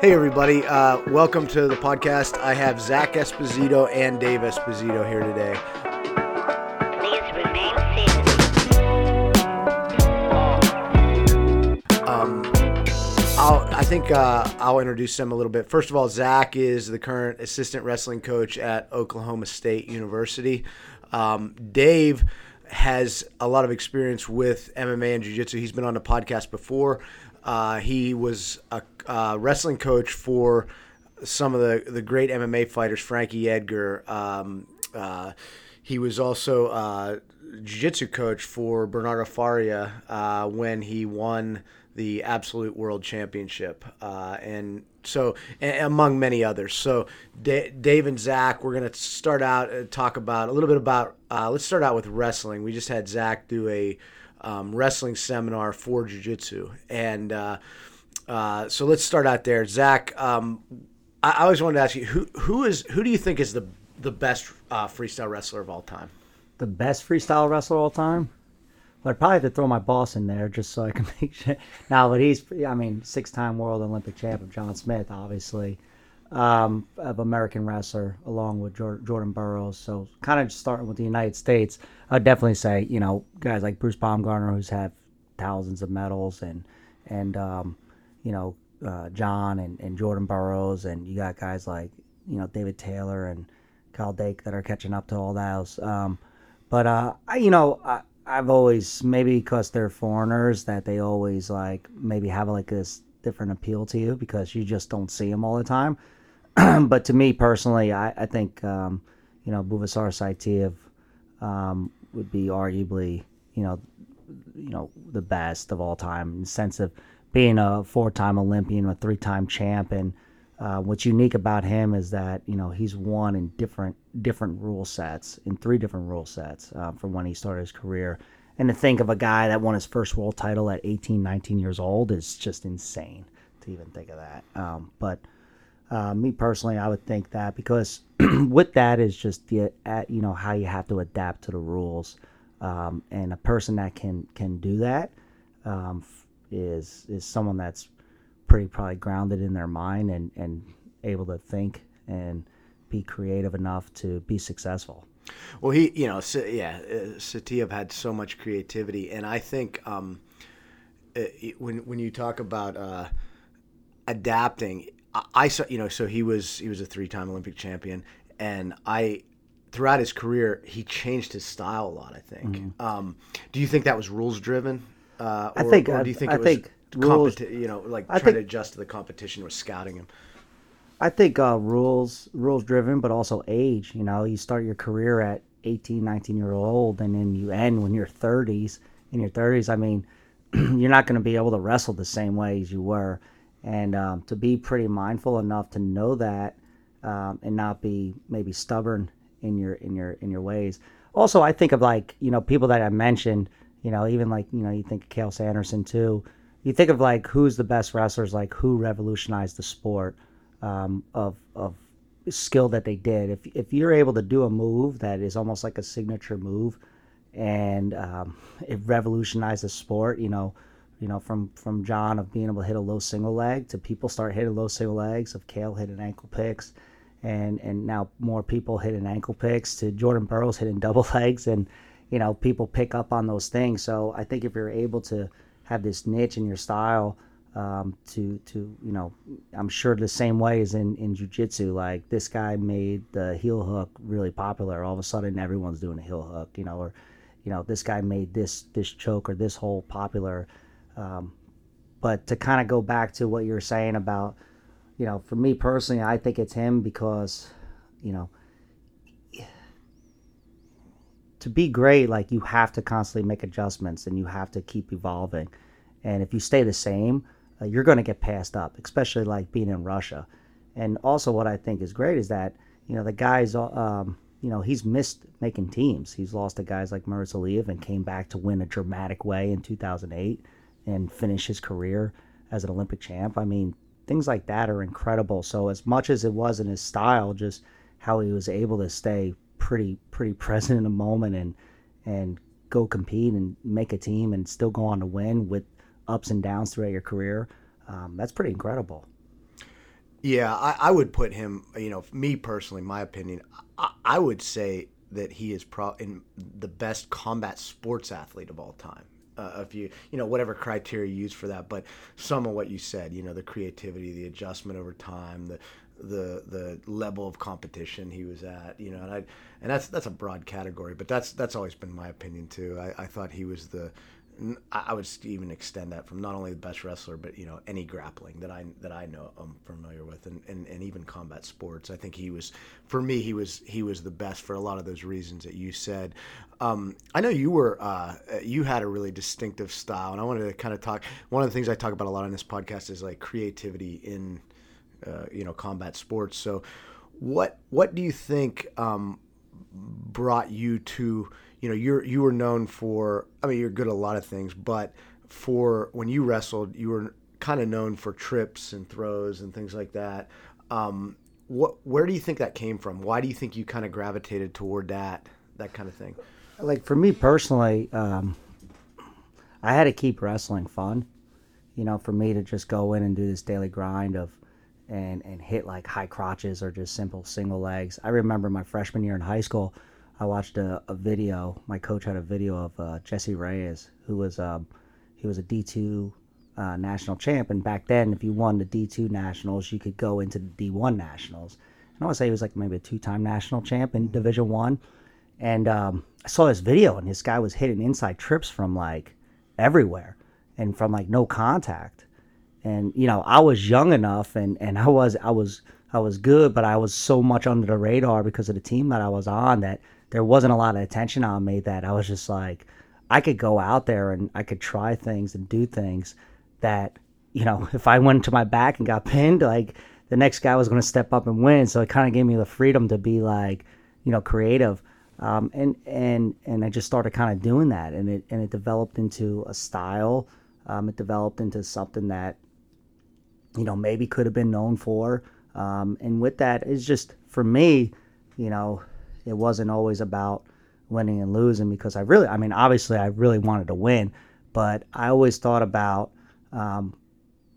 Hey, everybody. Uh, welcome to the podcast. I have Zack Esposito and Dave Esposito here today. Um, I'll, I think uh, I'll introduce them a little bit. First of all, Zack is the current assistant wrestling coach at Oklahoma State University. Um, Dave has a lot of experience with MMA and Jiu Jitsu. He's been on the podcast before. Uh, he was a uh, wrestling coach for some of the, the great MMA fighters, Frankie Edgar. Um, uh, he was also uh, jiu-jitsu coach for Bernardo Faria uh, when he won the Absolute World Championship, uh, and so and among many others. So D- Dave and Zack, we're gonna start out and talk about a little bit about. Let's start out with wrestling. We just had Zack do a um, wrestling seminar for jiu-jitsu, and uh, uh, so let's start out there. Zack, um, I, I always wanted to ask you who who is who do you think is the the best uh, freestyle wrestler of all time? the best freestyle wrestler of all time. But I'd probably have to throw my boss in there just so I can make sure. Now, but he's, I mean, six-time world Olympic champ of John Smith, obviously, um, of American wrestler, along with Jordan Burroughs. So, kind of starting with the United States, I'd definitely say, you know, guys like Bruce Baumgartner, who's had thousands of medals, and and um, you know, uh, John and, and Jordan Burroughs, and you got guys like you know David Taylor and Kyle Dake that are catching up to all those. Um, but uh, I, you know, I, I've always maybe because they're foreigners that they always like maybe have like this different appeal to you because you just don't see them all the time. but to me personally, I, I think um, you know Buvaisar Saitiev um, would be arguably you know you know the best of all time in the sense of being a four-time Olympian, a three-time champ, and uh, what's unique about him is that you know he's won in different different rule sets, in three different rule sets uh, from when he started his career. And to think of a guy that won his first world title at 18, 19 years old is just insane to even think of that. Um, but uh, me personally, I would think that because with that is just the uh, you know how you have to adapt to the rules, um, and a person that can can do that um, is is someone that's pretty probably grounded in their mind and and able to think and be creative enough to be successful. Well, he, you know, yeah, uh, Saitiev had so much creativity, and I think um, uh, when when you talk about uh, adapting, I, saw, you know, so he was he was a three time Olympic champion, and I throughout his career he changed his style a lot. I think. Um, do you think that was rules driven? Uh, I think- or do you think I it was think rules- competi- you know, like I trying to adjust to the competition or scouting him? I think uh, rules rules driven, but also age. You know, you start your career at 18, 19 year old, and then you end when you're 30s. In your 30s, I mean, you're not going to be able to wrestle the same way as you were, and um, to be pretty mindful enough to know that, um, and not be maybe stubborn in your in your in your ways. Also, I think of like you know people that I mentioned. You know, even like you know you think of Cael Sanderson too. You think of like who's the best wrestlers, like who revolutionized the sport um, of of skill that they did. If if you're able to do a move that is almost like a signature move, and um, it revolutionized the sport, you know, you know from from John of being able to hit a low single leg to people start hitting low single legs, of Cael hitting ankle picks, and and now more people hitting ankle picks to Jordan Burroughs hitting double legs, and you know people pick up on those things. So I think if you're able to have this niche in your style um, to to you know I'm sure the same way as in in jujitsu like this guy made the heel hook really popular all of a sudden everyone's doing a heel hook you know or you know this guy made this this choke or this hole popular um, but to kind of go back to what you were saying about you know for me personally I think it's him because you know to be great like you have to constantly make adjustments and you have to keep evolving. And if you stay the same uh, you're going to get passed up especially like being in russia. And also what i think is great is that you know the guys um, you know he's missed making teams. He's lost to guys like Aliyev and came back to win a dramatic way in 2008 and finish his career as an olympic champ i mean things like that are incredible so as much as it was in his style just how he was able to stay pretty pretty present in the moment and and go compete and make a team and still go on to win with ups and downs throughout your career. Um, that's pretty incredible. Yeah, I, I would put him. You know, me personally, my opinion, I, I would say that he is pro in the best combat sports athlete of all time. Uh, if you you know whatever criteria you use for that, but some of what you said, you know, the creativity, the adjustment over time, the the the level of competition he was at, you know, and I and that's that's a broad category, but that's that's always been my opinion too. I, I thought he was the I would even extend that from not only the best wrestler, but you know any grappling that I that I know I'm familiar with, and, and, and even combat sports. I think he was, for me, he was he was the best for a lot of those reasons that you said. Um, I know you were uh, you had a really distinctive style, and I wanted to kind of talk. One of the things I talk about a lot on this podcast is like creativity in uh, you know combat sports. So, what what do you think um, brought you to you know you're you were known for I mean you're good at a lot of things, but for when you wrestled, you were kind of known for trips and throws and things like that. Um, what where do you think that came from? Why do you think you kind of gravitated toward that that kind of thing? Like for me personally, um, I had to keep wrestling fun. You know, for me to just go in and do this daily grind of and and hit like high crotches or just simple single legs. I remember my freshman year in high school. I watched a, a video. My coach had a video of uh, Jesse Reyes, who was um, he was a D two uh, national champ, and back then, if you won the D two nationals, you could go into the D one nationals. And I to say he was like maybe a two time national champ in Division one. And um, I saw this video, and this guy was hitting inside trips from like everywhere, and from like no contact. And you know, I was young enough, and and I was I was I was good, but I was so much under the radar because of the team that I was on that there wasn't a lot of attention on me that I was just like, I could go out there and I could try things and do things that, you know, if I went to my back and got pinned, like the next guy was going to step up and win. So it kind of gave me the freedom to be like, you know, creative. Um, and, and, and I just started kind of doing that and it, and it developed into a style. Um, it developed into something that, you know, maybe could have been known for. Um, and with that, it's just for me, you know, it wasn't always about winning and losing because I really, I mean, obviously, I really wanted to win, but I always thought about, um,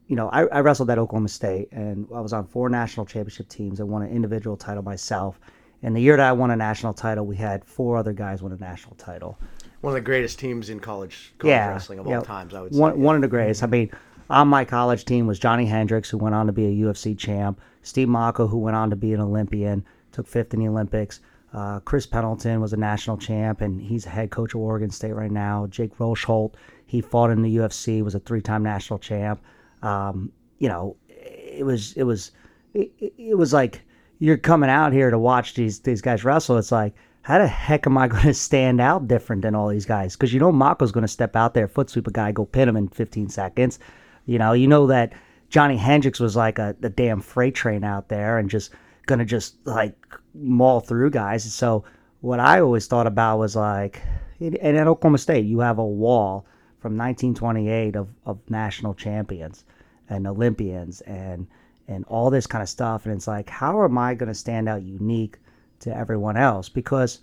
you know, I, I, wrestled at Oklahoma State and I was on four national championship teams. I won an individual title myself. And the year that I won a national title, we had four other guys win a national title. One of the greatest teams in college, college yeah, wrestling of yeah. all times, I would say. One, one of the greatest. I mean, on my college team was Johnny Hendricks, who went on to be a UFC champ, Steve Mocco, who went on to be an Olympian, took fifth in the Olympics. Uh, Chris Pendleton was a national champ, and he's head coach of Oregon State right now. Jake Rosholt, he fought in the UFC, was a three-time national champ. Um, you know, it was it was it, it, was like you're coming out here to watch these these guys wrestle. It's like how the heck am I going to stand out different than all these guys? Because you know Mocco's going to step out there, foot sweep a guy, go pin him in 15 seconds. You know, you know that Johnny Hendricks was like a, a damn freight train out there and just gonna just like maul through guys. So what I always thought about was like, and at Oklahoma State, you have a wall from 1928 of, of national champions and Olympians and and all this kind of stuff. And it's like, how am I going to stand out unique to everyone else? Because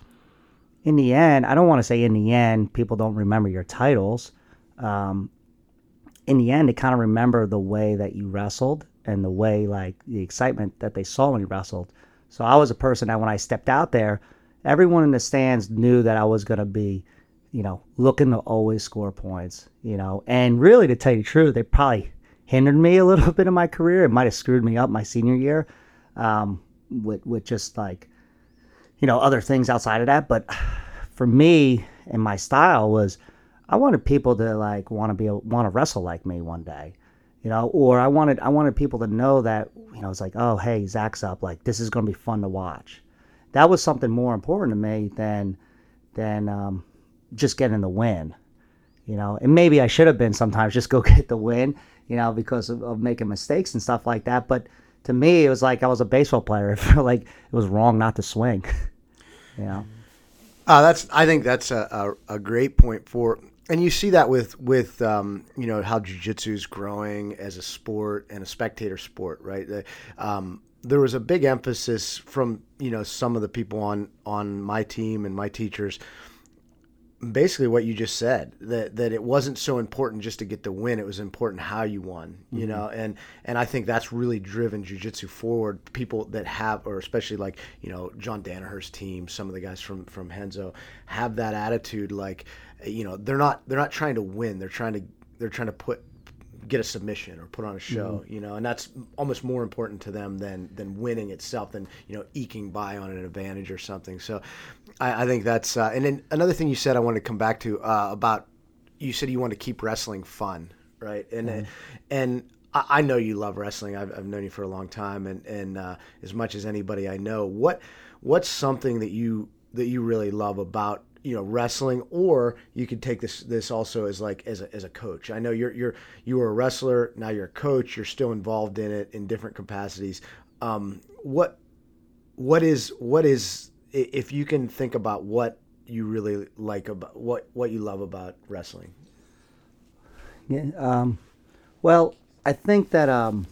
in the end, I don't want to say in the end, people don't remember your titles. Um, in the end, they kind of remember the way that you wrestled and the way like the excitement that they saw when you wrestled. So I was a person that when I stepped out there, everyone in the stands knew that I was going to be, you know, looking to always score points, you know. And really, to tell you the truth, they probably hindered me a little bit in my career. It might have screwed me up my senior year um, with with just like, you know, other things outside of that. But for me and my style was, I wanted people to like want to be want to wrestle like me one day you know or i wanted i wanted people to know that you know it's like oh hey zack's up. Like this is going to be fun to watch. That was something more important to me than than um, just getting the win you know? And maybe i should have been sometimes just go get the win you know because of, of making mistakes and stuff like that. But to me it was like i was a baseball player. It felt like it was wrong not to swing you know? Uh, that's I think that's a, a, a, great point for and you see that with with um, you know how jiu-jitsu is growing as a sport and a spectator sport right? Um, there was a big emphasis from you know some of the people on on my team and my teachers basically what you just said that that it wasn't so important just to get the win it was important how you won you Mm-hmm. know? And and i think that's really driven jiu-jitsu forward. People that have or especially like you know john danaher's team some of the guys from from Renzo have that attitude like you know they're not they're not trying to win they're trying to they're trying to put get a submission or put on a show, Mm-hmm. you know, and that's almost more important to them than than winning itself, than you know eking by on an advantage or something. So, I, I think that's uh, and then another thing you said I wanted to come back to uh, about you said you want to keep wrestling fun, right? And uh, and I, I know you love wrestling. I've, I've known you for a long time, and and uh, as much as anybody I know, what what's something that you that you really love about you know wrestling or you could take this this also as like as a, as a coach i know you're you're you were a wrestler now you're a coach you're still involved in it in different capacities um, what what is what is if you can think about what you really like about what what you love about wrestling Yeah. Um, well, I think that um,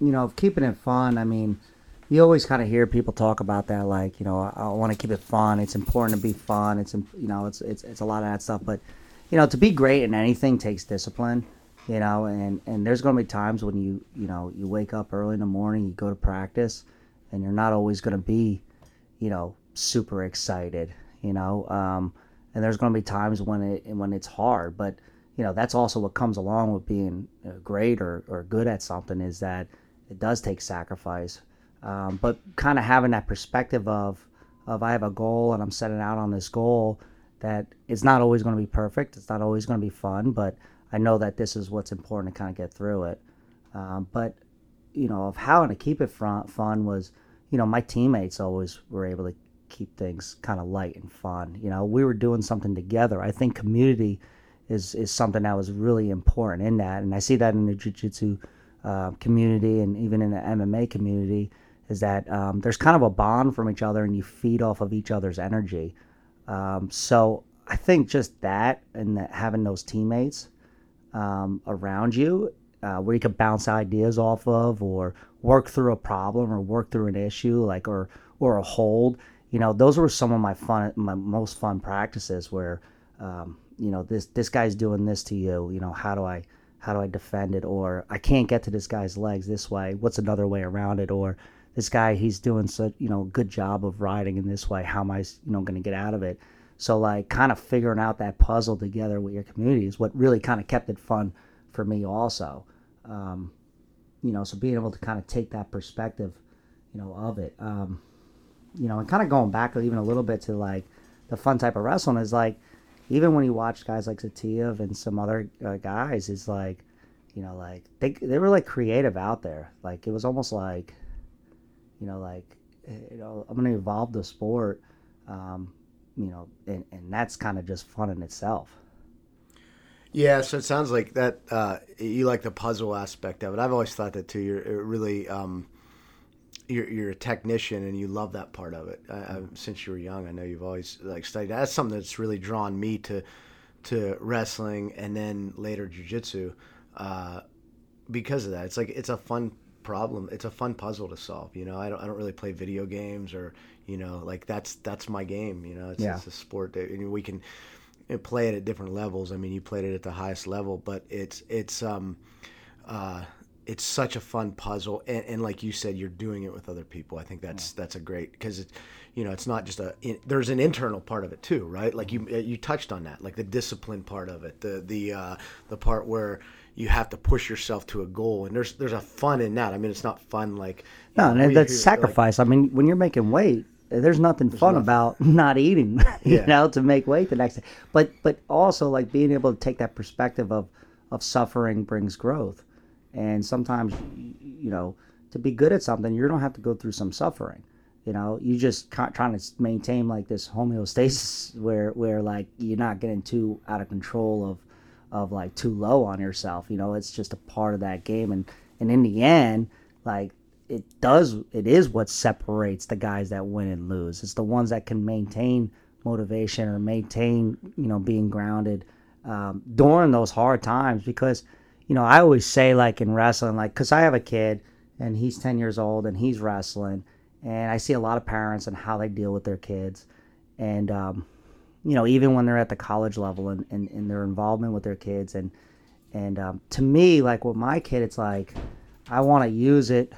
you know, keeping it fun. I mean, you always kind of hear people talk about that, like you know, I, I want to keep it fun. It's important to be fun. It's you know, it's it's it's a lot of that stuff. But you know, to be great in anything takes discipline. You know, and and there's going to be times when you you know you wake up early in the morning, you go to practice, and you're not always going to be you know super excited you know um, and there's going to be times when it when it's hard but you know that's also what comes along with being uh, great or, or good at something is that it does take sacrifice um, but kind of having that perspective of of i have a goal and i'm setting out on this goal that it's not always going to be perfect it's not always going to be fun but i know that this is what's important to kind of get through it. Um, but you know of how to keep it fun, fun was you know my teammates always were able to keep things kind of light and fun you know? We were doing something together. I think community is is something that was really important in that and i see that in the jiu-jitsu uh, community and even in the mma community is that um, there's kind of a bond from each other and you feed off of each other's energy. Um, so i think just that and that having those teammates um, around you uh, where you can bounce ideas off of or work through a problem or work through an issue like or or a hold you know those were some of my fun my most fun practices where um, you know this this guy's doing this to you you know how do i how do i defend it? Or i can't get to this guy's legs this way. What's another way around it? Or this guy he's doing such you know good job of riding in this way. How am i you know going to get out of it? So like kind of figuring out that puzzle together with your community is what really kind of kept it fun for me also. Um, you know so being able to kind of take that perspective you know of it um, you know and kind of going back even a little bit to like the fun type of wrestling is like even when you watch guys like Saitiev and some other uh, guys is like you know like they, they were like creative out there. Like it was almost like you know like eh, you know i'm going to evolve the sport um, you know and, and that's kind of just fun in itself Yeah, so it sounds like that uh, you like the puzzle aspect of it. I've always thought that too. You're really um, you're, you're a technician and you love that part of it. I, I, since you were young, I know you've always like studied. That's something that's really drawn me to to wrestling and then later jujitsu uh, because of that. It's like it's a fun problem. It's a fun puzzle to solve. You know, I don't I don't really play video games or you know like that's that's my game. You know, it's, Yeah. it's a sport that and we can play it at different levels. I mean, you played it at the highest level, but it's it's um uh it's such a fun puzzle, and, and like you said, you're doing it with other people. I think that's that's a great because it, you know, it's not just a. In, there's an internal part of it too, right? Like you you touched on that, like the discipline part of it, the the uh, the part where you have to push yourself to a goal, and there's there's a fun in that. I mean, it's not fun like no know, and that's we- like- sacrifice i mean when you're making weight there's nothing fun nothing. about not eating you Yeah. know to make weight the next day but but also like being able to take that perspective of of suffering brings growth and sometimes you know to be good at something you don't have to go through some suffering you know you just trying to maintain like this homeostasis where where like you're not getting too out of control of of like too low on yourself you know it's just a part of that game. And and in the end like it does it is what separates the guys that win and lose. It's the ones that can maintain motivation or maintain you know being grounded um, during those hard times. Because you know i always say like in wrestling like because i have a kid and he's 10 years old and he's wrestling and i see a lot of parents and how they deal with their kids. And um, you know even when they're at the college level and, and, and their involvement with their kids. And and um, to me like with my kid it's like I want to use it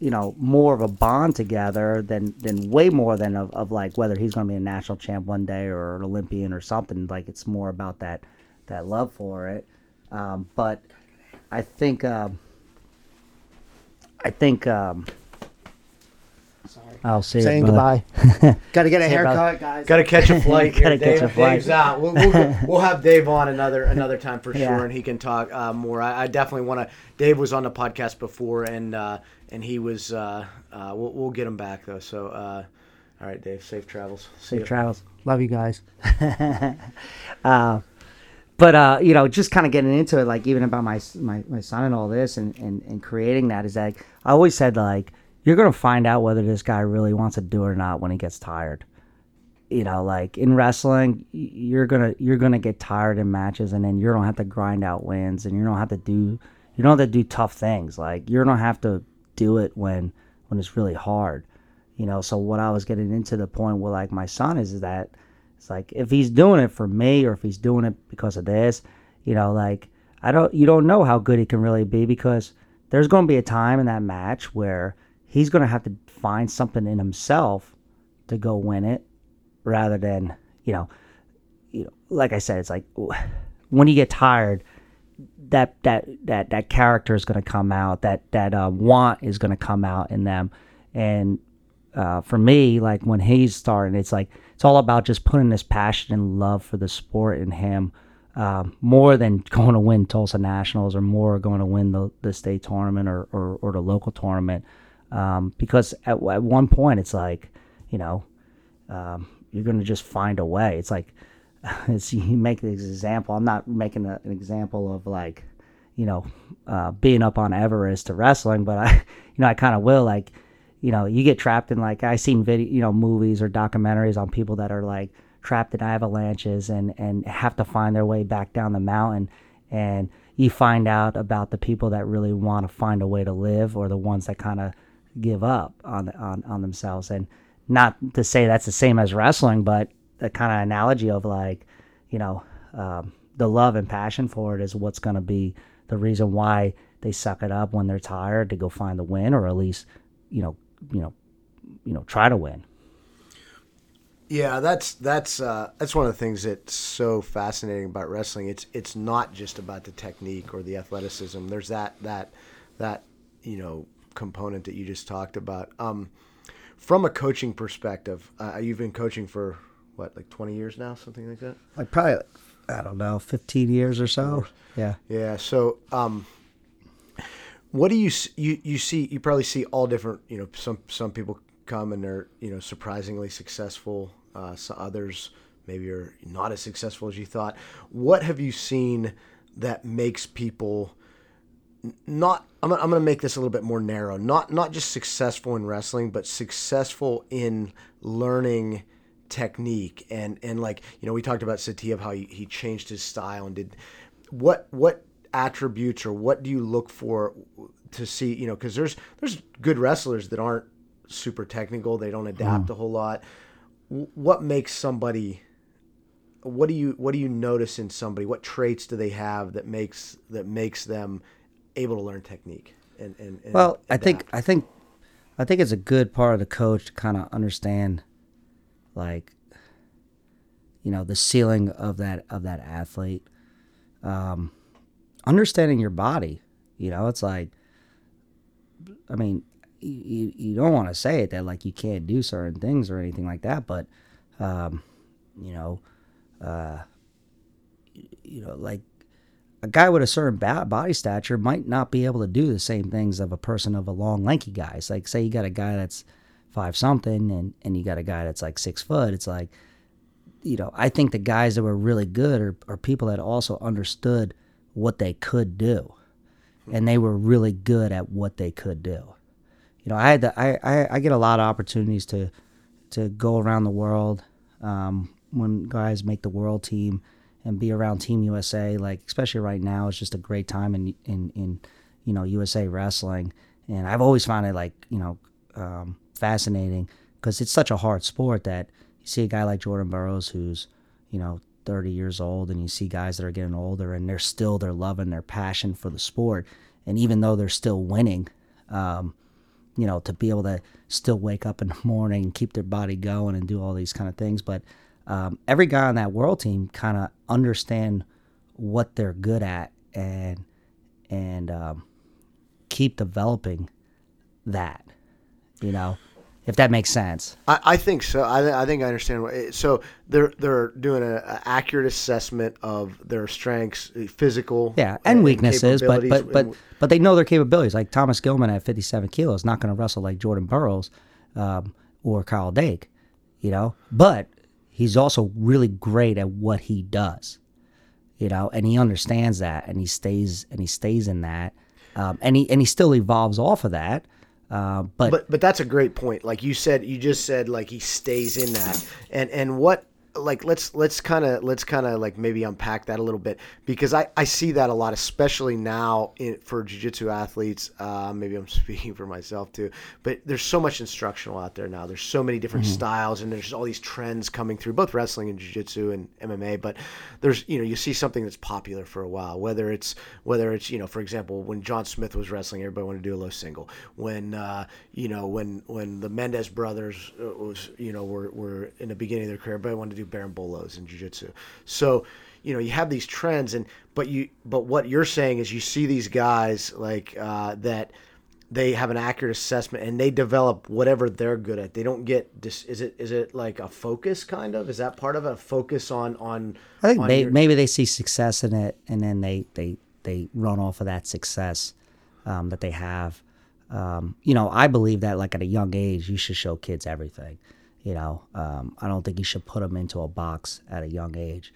you know more of a bond together than than way more than of, of like whether he's going to be a national champ one day or an Olympian or something. Like it's more about that that love for it. Um, but I think um, I think um, I'll see Saying it, goodbye. Got to get a Say about- haircut, guys. Got to catch a flight. Gotta catch Dave, a flight. Dave's out. We'll, we'll, we'll have Dave on another another time for Yeah. sure, and he can talk uh, more. I, I definitely want to. Dave was on the podcast before, and uh, and he was. Uh, uh, we'll, we'll get him back though. So, uh, all right, Dave. Safe travels. See Safe ya. travels. Love you guys. uh, but uh, you know, just kind of getting into it, like even about my my, my son and all this, and, and and creating that is like I always said, like you're gonna find out whether this guy really wants to do it or not when he gets tired. You know, like in wrestling, you're gonna you're gonna get tired in matches, and then you don't have to grind out wins, and you don't have to do you don't have to do tough things. Like you don't have to do it when when it's really hard. You know, so what I was getting into the point where like my son is, is that it's like if he's doing it for me or if he's doing it because of this, you know, like I don't you don't know how good he can really be because there's going to be a time in that match where he's going to have to find something in himself to go win it rather than, you know, you know, like I said it's like when you get tired that that that that character is going to come out that that uh, want is going to come out in them and uh, for me, like when he's starting, it's like it's all about just putting this passion and love for the sport in him, um, more than going to win Tulsa Nationals or more going to win the, the state tournament or, or, or the local tournament. Um, because at, at one point, it's like, you know, um, you're going to just find a way. It's like, it's, you make this example. I'm not making a, an example of like, you know, uh, being up on Everest to wrestling, but I, you know, I kind of will like, you know, you get trapped in like I seen video, you know, movies or documentaries on people that are like trapped in avalanches and and have to find their way back down the mountain, and you find out about the people that really want to find a way to live or the ones that kind of give up on on on themselves. And not to say that's the same as wrestling, but the kind of analogy of like, you know, um, the love and passion for it is what's going to be the reason why they suck it up when they're tired to go find the win or at least you know you know you know try to win Yeah, that's that's uh, that's one of the things that's so fascinating about wrestling. It's it's not just about the technique or the athleticism. There's that that that you know component that you just talked about. Um, from a coaching perspective, uh, you've been coaching for what like 20 years now, something like that. like probably i don't know 15 years or so yeah Yeah. So, um, what do you you you see? You probably see all different. You know, some some people come and they're you know surprisingly successful. Uh, so others maybe are not as successful as you thought. What have you seen that makes people not? I'm gonna, I'm going to make this a little bit more narrow. Not not just successful in wrestling, but successful in learning technique and and like you know we talked about Saitiev how he, he changed his style and did what what attributes or what do you look for to see you know because there's there's good wrestlers that aren't super technical they don't adapt hmm. a whole lot what makes somebody what do you what do you notice in somebody what traits do they have that makes that makes them able to learn technique and, and, and well i think i think i think it's a good part of the coach to kind of understand like you know the ceiling of that of that athlete. Um understanding your body you know it's like i mean you, you don't want to say it that like you can't do certain things or anything like that but um you know uh you know like a guy with a certain body stature might not be able to do the same things of a person of a long lanky guy. It's like say you got a guy that's five something and and you got a guy that's like six foot it's like you know i think the guys that were really good are, are people that also understood what they could do. And they were really good at what they could do. You know i had the, I, I i get a lot of opportunities to to go around the world um, when guys make the world team and be around team usa like especially right now it's just a great time in in in you know usa wrestling and i've always found it like you know um, fascinating because it's such a hard sport that you see a guy like Jordan Burroughs who's, you know, 30 years old, and you see guys that are getting older, and they're still their love and their passion for the sport, and even though they're still winning, um, you know, to be able to still wake up in the morning keep their body going and do all these kind of things. But um, every guy on that world team kind of understand what they're good at and and um, keep developing that. You know, if that makes sense. I, I think so. I, I think I understand. What, so they're they're doing an accurate assessment of their strengths, eh, physical, Yeah, and weaknesses, but but but and- but they know their capabilities. Like Thomas Gilman at 57 kilos, not going to wrestle like Jordan Burroughs um, or Kyle Dake, you know. But he's also really great at what he does, you know, and he understands that, and he stays and he stays in that, um, and he and he still evolves off of that. Uh, but, but but that's a great point. Like you said, you just said like he stays in that, and and what like let's let's kind of let's kind of like maybe unpack that a little bit because I I see that a lot, especially now in, for jujitsu athletes. Uh, maybe I'm speaking for myself too, but there's so much instructional out there now. There's so many different styles, and there's all these trends coming through both wrestling and jujitsu and MMA. But there's you know you see something that's popular for a while, whether it's whether it's you know for example when John Smith was wrestling, everybody wanted to do a low single. When uh, you know when when the Mendes brothers uh, was you know were, were in the beginning of their career, everybody wanted to do berimbolos in jiu-jitsu. So you know you have these trends, and but you but what you're saying is you see these guys like uh, that they have an accurate assessment and they develop whatever they're good at. They don't get dis- is it is it like a focus kind of? Is that part of a focus on on I think on your- maybe they see success in it, and then they they they run off of that success um, that they have. Um, you know, I believe that like at a young age, you should show kids everything. You know, um, I don't think you should put them into a box at a young age.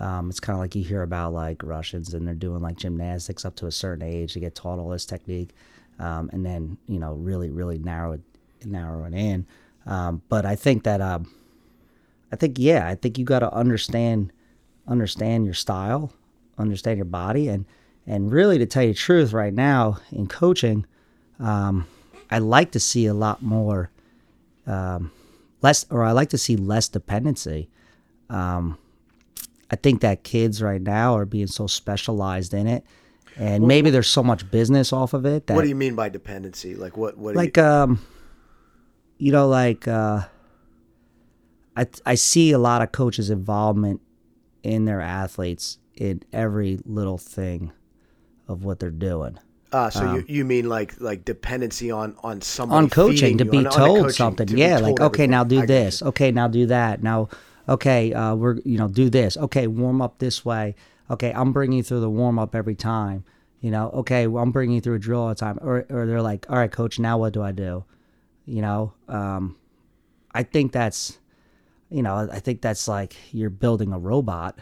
Um, it's kind of like you hear about like Russians and they're doing like gymnastics up to a certain age. They get taught all this technique, um, and then you know really really narrow it narrow it in. Um, but I think that um, I think yeah, I think you got to understand understand your style, understand your body, and and really to tell you the truth, right now in coaching, um, I like to see a lot more um, less, or I like to see less dependency. Um, I think that kids right now are being so specialized in it, and maybe there's so much business off of it that What do you mean by dependency? Like what what like you, um you know like uh i i see a lot of coaches involvement in their athletes in every little thing of what they're doing uh, so you, you mean like like dependency on on somebody um, on coaching to you, be on- on told coaching, something. to yeah like okay everything. now do I this. okay now do that. Now okay uh we're you know do this. Okay warm up this way. Okay i'm bringing you through the warm up every time you know. Okay well, i'm bringing you through a drill all the time. Or, or they're like all right coach now what do i do? You know um i think that's you know i think that's like you're building a robot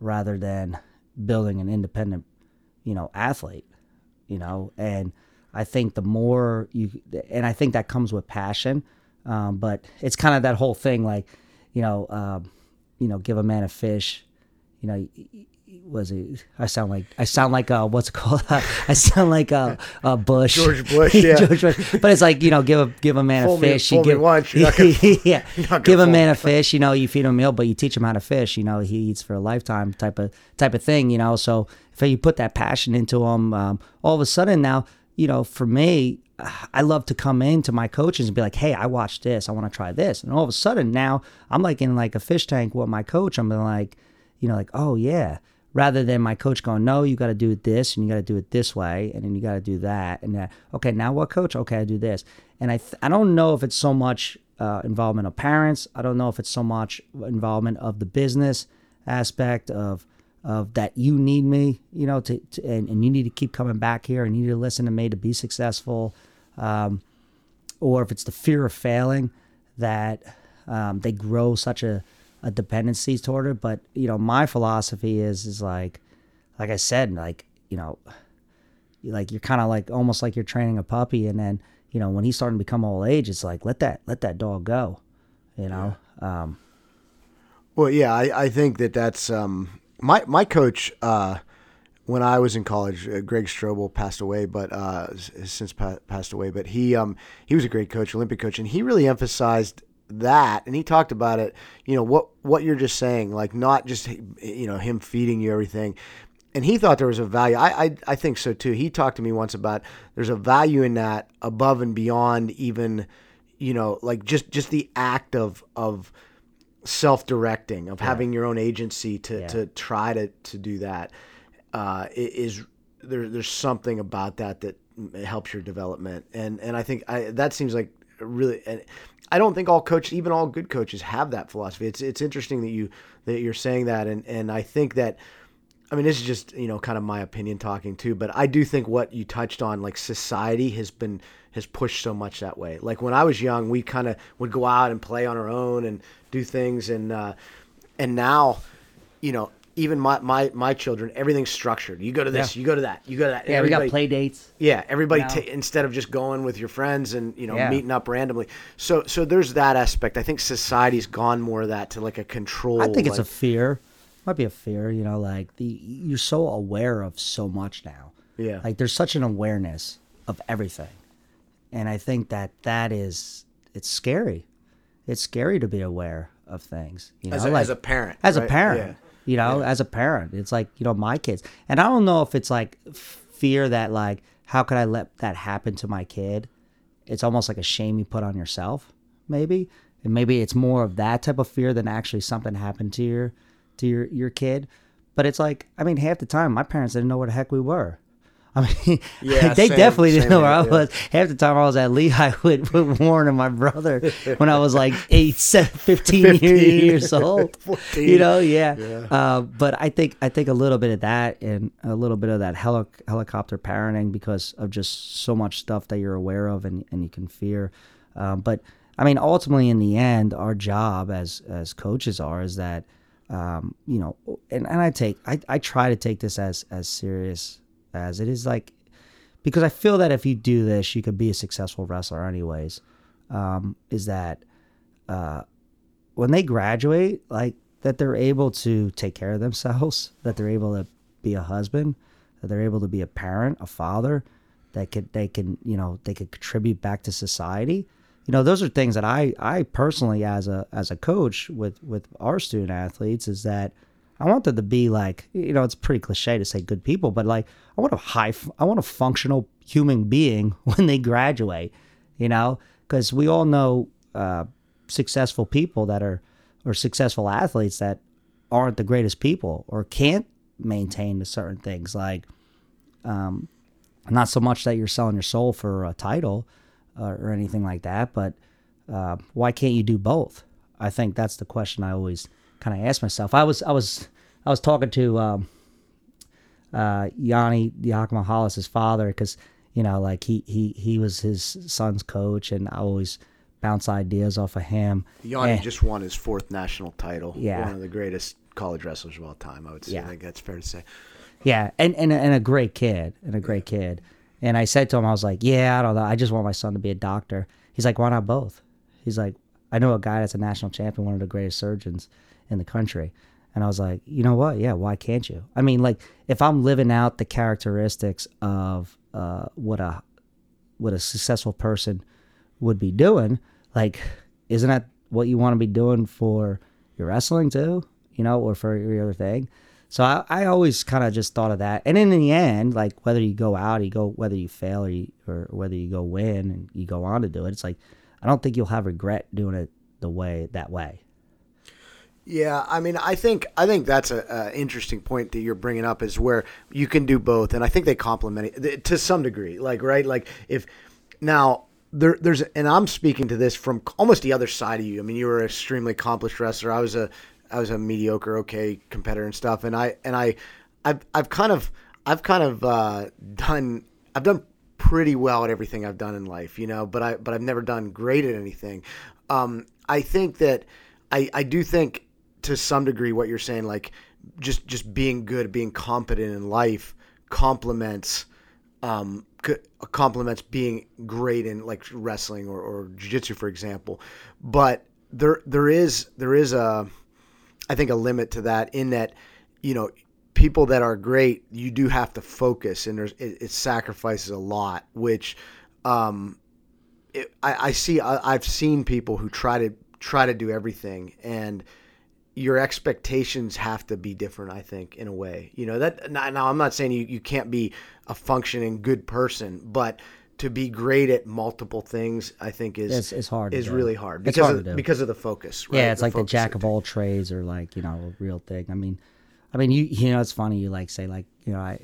rather than building an independent you know athlete you know and i think the more you and i think that comes with passion um, but it's kind of that whole thing like you know um, you know give a man a fish you know was it i sound like i sound like uh what's it called? I sound like a, a bush. George Bush, yeah. George Bush. but it's like you know give a give a man Fool a fish fool you give once, gonna- yeah. give a man me. a fish you know you feed him a meal but you teach him how to fish you know he eats for a lifetime type of type of thing you know. So if you put that passion into him um, all of a sudden now you know for me i love to come into my coaches and be like hey i watched this i want to try this. And all of a sudden now i'm like in like a fish tank with my coach i'm like you know like oh yeah rather than my coach going no you got to do it this and you got to do it this way and then you got to do that and that. Okay now what coach? Okay i do this. And i th- i don't know if it's so much uh, involvement of parents. I don't know if it's so much involvement of the business aspect of of that you need me you know to, to and, and you need to keep coming back here and you need to listen to me to be successful um, or if it's the fear of failing that um, they grow such a, a dependency toward it. But you know, my philosophy is is like, like I said, like you know, like you're kind of like almost like you're training a puppy, and then you know when he's starting to become old age, it's like let that let that dog go, you know. Um, Well, yeah, I, I think that that's um, my my coach uh, when I was in college. Uh, Greg Strobel passed away, but uh, since pa- passed away. But he um, he was a great coach, Olympic coach, and he really emphasized that, and he talked about it. You know what what you're just saying, like not just you know him feeding you everything, and he thought there was a value. I, I I think so too. He talked to me once about there's a value in that above and beyond even, you know, like just just the act of of self-directing of having your own agency to, Yeah. to try to, to do that uh, is there, there's something about that that helps your development and and I think I, that seems like really and I don't think all coaches even all good coaches have that philosophy it's it's interesting that you that you're saying that and and I think that I mean, this is just you know kind of my opinion talking too, but I do think what you touched on, like society has been has pushed so much that way. Like when I was young, we kind of would go out and play on our own and do things, and uh, and now, you know, even my my my children, everything's structured. You go to this, Yeah. you go to that, you go to that. Yeah, we got play dates. yeah, everybody ta instead of just going with your friends and you know Yeah. meeting up randomly. So so there's that aspect. I think society's gone more of that to like a control. I think it's a fear. Might be a fear, you know, like the you're so aware of so much now. Yeah. Like there's such an awareness of everything. And I think that that is it's scary. It's scary to be aware of things, you know, as a, like as a parent. as a parent Yeah. You know as a parent it's like you know my kids. And i don't know if it's like fear that like how could i let that happen to my kid? It's almost like a shame you put on yourself maybe. And maybe it's more of that type of fear than actually something happened to your to your your kid. But it's like i mean half the time my parents didn't know where the heck we were I mean, Yeah, they same- definitely didn't know where I here, yeah. was. Half the time I was at Lehigh with, with Warren and my brother when I was like eight, seven, 15, 15. years old. 14. You know, yeah. Yeah. Uh, but I think I think a little bit of that and a little bit of that heli- helicopter parenting because of just so much stuff that you're aware of and, and you can fear. Um, but I mean, ultimately, in the end, our job as as coaches are is that um, you know, and, and I take I, I try to take this as as serious as it is like because I feel that if you do this, you could be a successful wrestler anyways. Um, is that uh, when they graduate, like that they're able to take care of themselves, that they're able to be a husband, that they're able to be a parent, a father, that could they can you know they could contribute back to society. You know, those are things that I I personally as a as a coach with with our student athletes is that I want them to be like you know it's pretty cliche to say good people, but like I want a high I want a functional human being when they graduate. You know, because we all know uh, successful people that are or successful athletes that aren't the greatest people or can't maintain certain things like um, not so much that you're selling your soul for a title uh, or anything like that but uh, why can't you do both i think that's the question i always kind of ask myself i was i was i was talking to um, uh, Yanni Diakono Hollis' father because you know like he he he was his son's coach and I always bounce ideas off of him. Yianni And- just won his fourth national title. Yeah. One of the greatest college wrestlers of all time, I would say. Yeah. I think that's fair to say. Yeah, and and and a great kid, and a great kid. And I said to him, I was like, "Yeah, I don't know. I just want my son to be a doctor." He's like, "Why not both?" He's like, "I know a guy that's a national champion, one of the greatest surgeons in the country." And I was like, "You know what? Yeah, why can't you?" I mean, like, if I'm living out the characteristics of uh, what a what a successful person would be doing, like, isn't that what you want to be doing for your wrestling too? You know, or for your other thing? So I, I always kind of just thought of that. And in the end, like whether you go out, you go whether you fail or, you, or whether you go win and you go on to do it, it's like I don't think you'll have regret doing it the way that way. Yeah, I mean, I think I think that's a, a interesting point that you're bringing up is where you can do both, and I think they complement it to some degree. Like, right, like if now there, there's, and I'm speaking to this from almost the other side of you. I mean, you were an extremely accomplished wrestler. I was a, I was a mediocre, okay competitor and stuff, and I, and I, I've, I've kind of, I've kind of uh, done, I've done pretty well at everything I've done in life, you know, but I, but I've never done great at anything. Um, I think that, I, I do think to some degree what you're saying, like just, just being good, being competent in life complements um, complements being great in like wrestling or, or jiu-jitsu for example. But there there is there is a i think a limit to that in that you know people that are great you do have to focus and there's it, it sacrifices a lot which um it, I, I see I, I've seen people who try to try to do everything and your expectations have to be different i think in a way you know that now now i'm not saying you, you can't be a functioning good person but to be great at multiple things i think is It's- it's hard is really hard because hard of, because of the focus right? Yeah, it's like the jack of all trades, or like you know, a real thing. I mean, I mean, you you know, it's funny. You like say like you know, I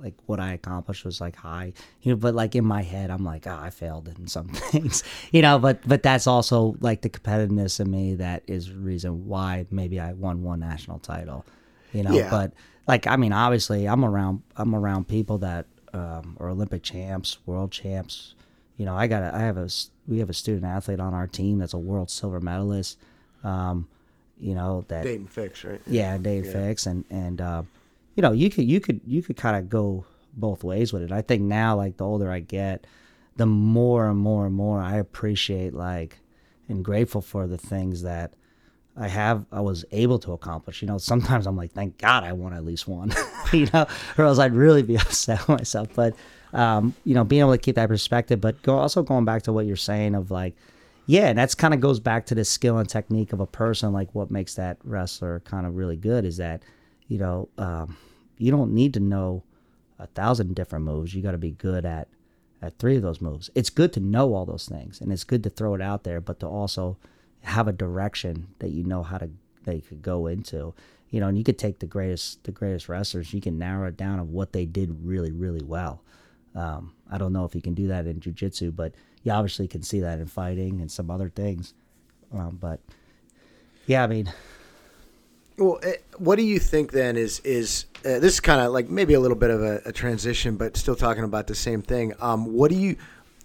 like what I accomplished was like high, you know, but like in my head, I'm like, oh, I failed in some things, you know. But but that's also like the competitiveness in me that is reason why maybe I won one national title, you know. Yeah. But like, I mean, obviously, I'm around I'm around people that um, are Olympic champs, world champs. You know, I got a, I have a we have a student athlete on our team that's a world silver medalist. Um, you know that Daton Fix right yeah, Daton Fix, and and uh, you know you could you could you could kind of go both ways with it. I think now, like the older I get, the more and more and more I appreciate like and grateful for the things that I have I was able to accomplish. You know, sometimes I'm like, thank God I won at least one, you know, or else I'd really be upset with myself. But um, you know, being able to keep that perspective, but go also going back to what you're saying of like, yeah, and that's kind of goes back to the skill and technique of a person. Like what makes that wrestler kind of really good is that, you know, um, you don't need to know a thousand different moves. You got to be good at at three of those moves. It's good to know all those things, and it's good to throw it out there, but to also have a direction that you know how to that you could go into. You know, and you could take the greatest the greatest wrestlers, you can narrow it down of what they did really really well. Um, I don't know if you can do that in jujitsu, but you obviously can see that in fighting and some other things. Um, but yeah, I mean, Well, eh, what do you think then is is uh, this is kind of like maybe a little bit of a, a transition, but still talking about the same thing. Um, what do you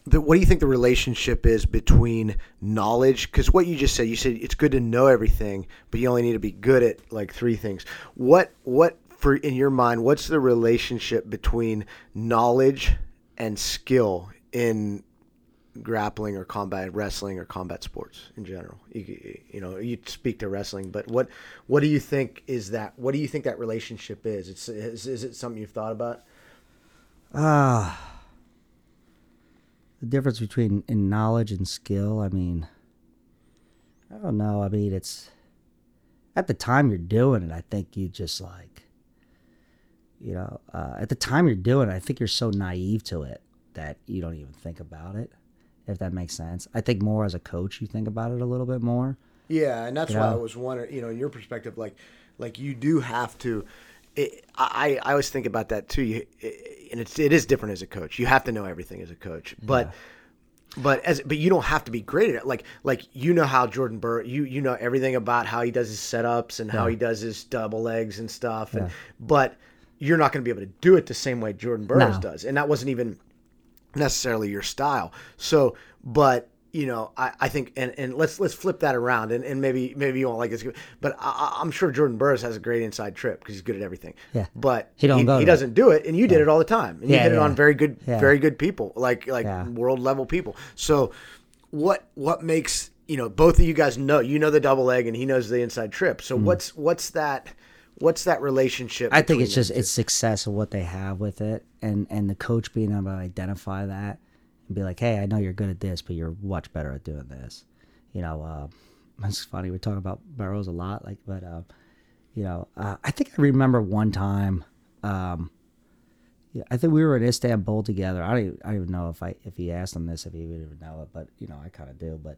the, what do you think the relationship is between knowledge? Because what you just said, you said it's good to know everything, but you only need to be good at like three things. What what for in your mind? What's the relationship between knowledge and skill in grappling or combat wrestling or combat sports in general. You, you know, you speak to wrestling, but what what do you think is that? What do you think that relationship is? It's is, is it something you've thought about? Ah, the difference between in knowledge and skill. I mean, I don't know. I mean, it's at the time you're doing it. I think you just like, you know, uh, at the time you're doing it, I think you're so naive to it that you don't even think about it. If that makes sense, I think more as a coach, you think about it a little bit more. Yeah, and that's You why I was wondering. You know, in your perspective, like like you do have to. It, I I always think about that too. You, and it's it is different as a coach. You have to know everything as a coach, but. But as but you don't have to be great at it. Like like you know how Jordan Burr you you know everything about how he does his setups and how he does his double legs and stuff. And Yeah. but you're not going to be able to do it the same way Jordan Burroughs No. does, and that wasn't even necessarily your style. So, but you know, I, I think, and, and let's let's flip that around, and, and maybe maybe you won't like this, but I, I'm sure Jordan Burroughs has a great inside trip because he's good at everything. Yeah. but He don't go he doesn't do it, and you did it all the time, and you Yeah, did it on very good Yeah. very good people, like like Yeah. world level people. So, what what makes you know both of you guys know you know the double leg, and he knows the inside trip. So mm. what's what's that? What's that relationship? I think it's just two? it's success of what they have with it, and and the coach being able to identify that and be like, hey, I know you're good at this, but you're much better at doing this. You know, uh, it's funny we talk about Burroughs a lot, like, but uh, you know, uh, I think I remember one time. Um, yeah, I think we were in Istanbul together. I don't, even, I don't even know if I if he asked him this, if he would even know it, but you know, I kind of do. But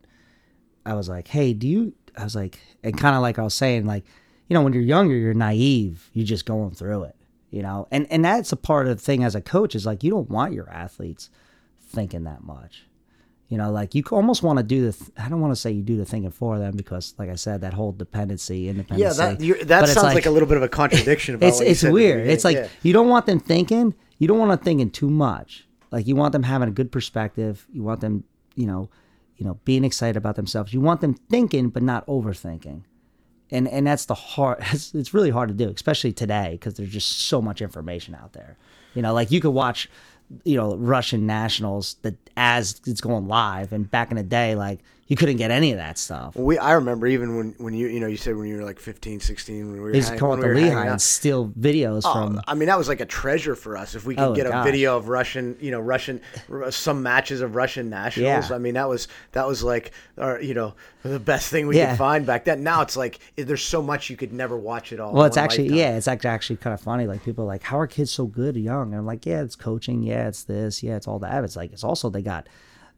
I was like, hey, do you? I was like, and kind of like I was saying, like, you know, when you're younger, you're naive. You're just going through it, you know, and and that's a part of the thing as a coach is like you don't want your athletes thinking that much. You know, like you almost want to do the. Th- I don't want to say you do the thinking for them because, like I said, that whole dependency, independency. yeah, that you're, that sounds like, a little bit of a contradiction. About it's it's weird. It's like Yeah. you don't want them thinking. You don't want them thinking too much. Like you want them having a good perspective. You want them, you know, you know, being excited about themselves. You want them thinking, but not overthinking. And and that's the hard. It's, it's really hard to do, especially today, because there's just so much information out there. You know, like you could watch, you know, Russian nationals that as it's going live, and back in the day, like you couldn't get any of that stuff. We I remember even when when you you know you said when you were like 15, 16 when we were They used to come up we to were Lehigh and steal videos Oh, from. I mean, that was like a treasure for us. If we could Oh, get a video of Russian, you know, Russian, some matches of Russian nationals. Yeah. I mean, that was that was like, our, you know, the best thing we Yeah. could find back then. Now it's like there's so much you could never watch it all. Well, it's actually lifetime. yeah, it's actually actually kind of funny. Like people are like, how are kids so good young? And I'm like, yeah, it's coaching. Yeah, it's this. Yeah, it's all that. It's like it's also they got,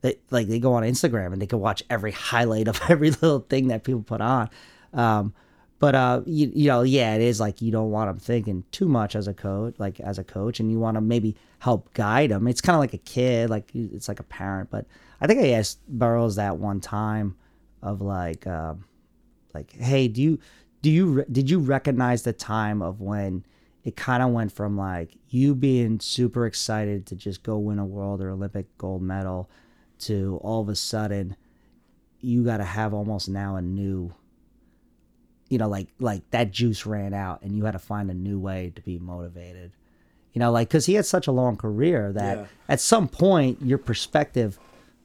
they like they go on Instagram and they can watch every highlight of every little thing that people put on. Um, but uh, you, you know, yeah, it is like you don't want them thinking too much as a coach, like as a coach, and you want to maybe help guide them. It's kind of like a kid, like it's like a parent. But I think I asked Burroughs that one time of like. Um, like hey do you do you did you recognize the time of when it kind of went from like you being super excited to just go win a world or olympic gold medal to all of a sudden you got to have almost now a new you know like like that juice ran out and you had to find a new way to be motivated. You know like because he had such a long career that Yeah. at some point your perspective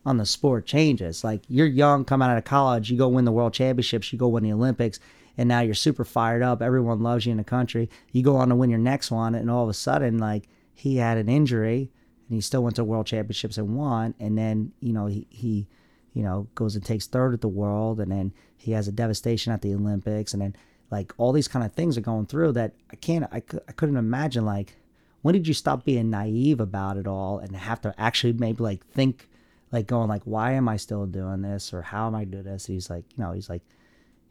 on the sport changes. Like you're young coming out of college you go win the world championships you go win the olympics and now you're super fired up everyone loves you in the country. You go on to win your next one and all of a sudden like he had an injury and he still went to world championships and won and then you know he, he you know goes and takes third at the world and then he has a devastation at the olympics and then like all these kind of things are going through that i can't i, I couldn't imagine like when did you stop being naive about it all and have to actually maybe like think like going like why am i still doing this? Or how am i doing this? He's like you know he's like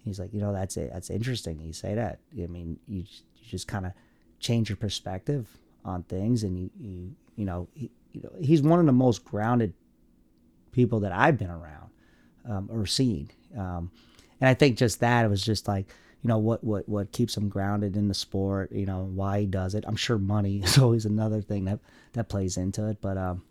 he's like you know that's it that's interesting you say that. I mean you, you just kind of change your perspective on things and you you you know he, you know he's one of the most grounded people that i've been around um, or seen um, and i think just that it was just like you know what what what keeps him grounded in the sport you know why he does it i'm sure money is always another thing that that plays into it but um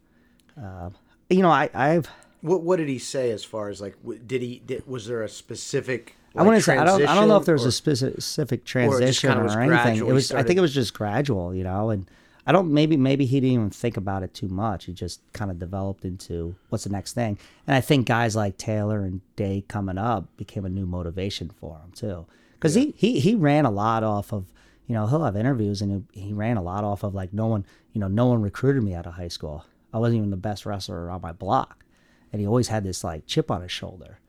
uh, you know i i've What what did he say as far as like did he did, was there a specific? I want to say I don't. I don't know if there was a transition specific or it just transition kinda or, anything. It was. I think it was just gradual, you know. And I don't. Maybe maybe he didn't even think about it too much. He just kind of developed into what's the next thing. And I think guys like Taylor and Dake coming up became a new motivation for him too. Because he, he he ran a lot off of. You know, he'll have interviews and he, he ran a lot off of like no one. You know, no one recruited me out of high school. I wasn't even the best wrestler on my block, and he always had this like chip on his shoulder.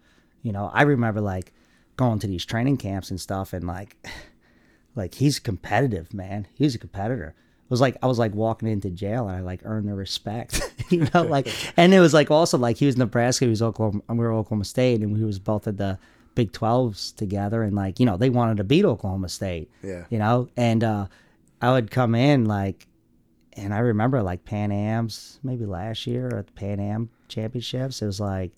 You know, I remember like going to these training camps and stuff, and like, like he's competitive, man. He's a competitor. It was like I was like walking into jail, and I like earned the respect, you know, like, and it was like also like he was Nebraska, he was Oklahoma, we were Oklahoma State, and we was both at the Big Twelves together, and like you know they wanted to beat Oklahoma State, Yeah. you know, and uh, I would come in like and I remember like Pan Am's maybe last year at the Pan Am Championships. It was like,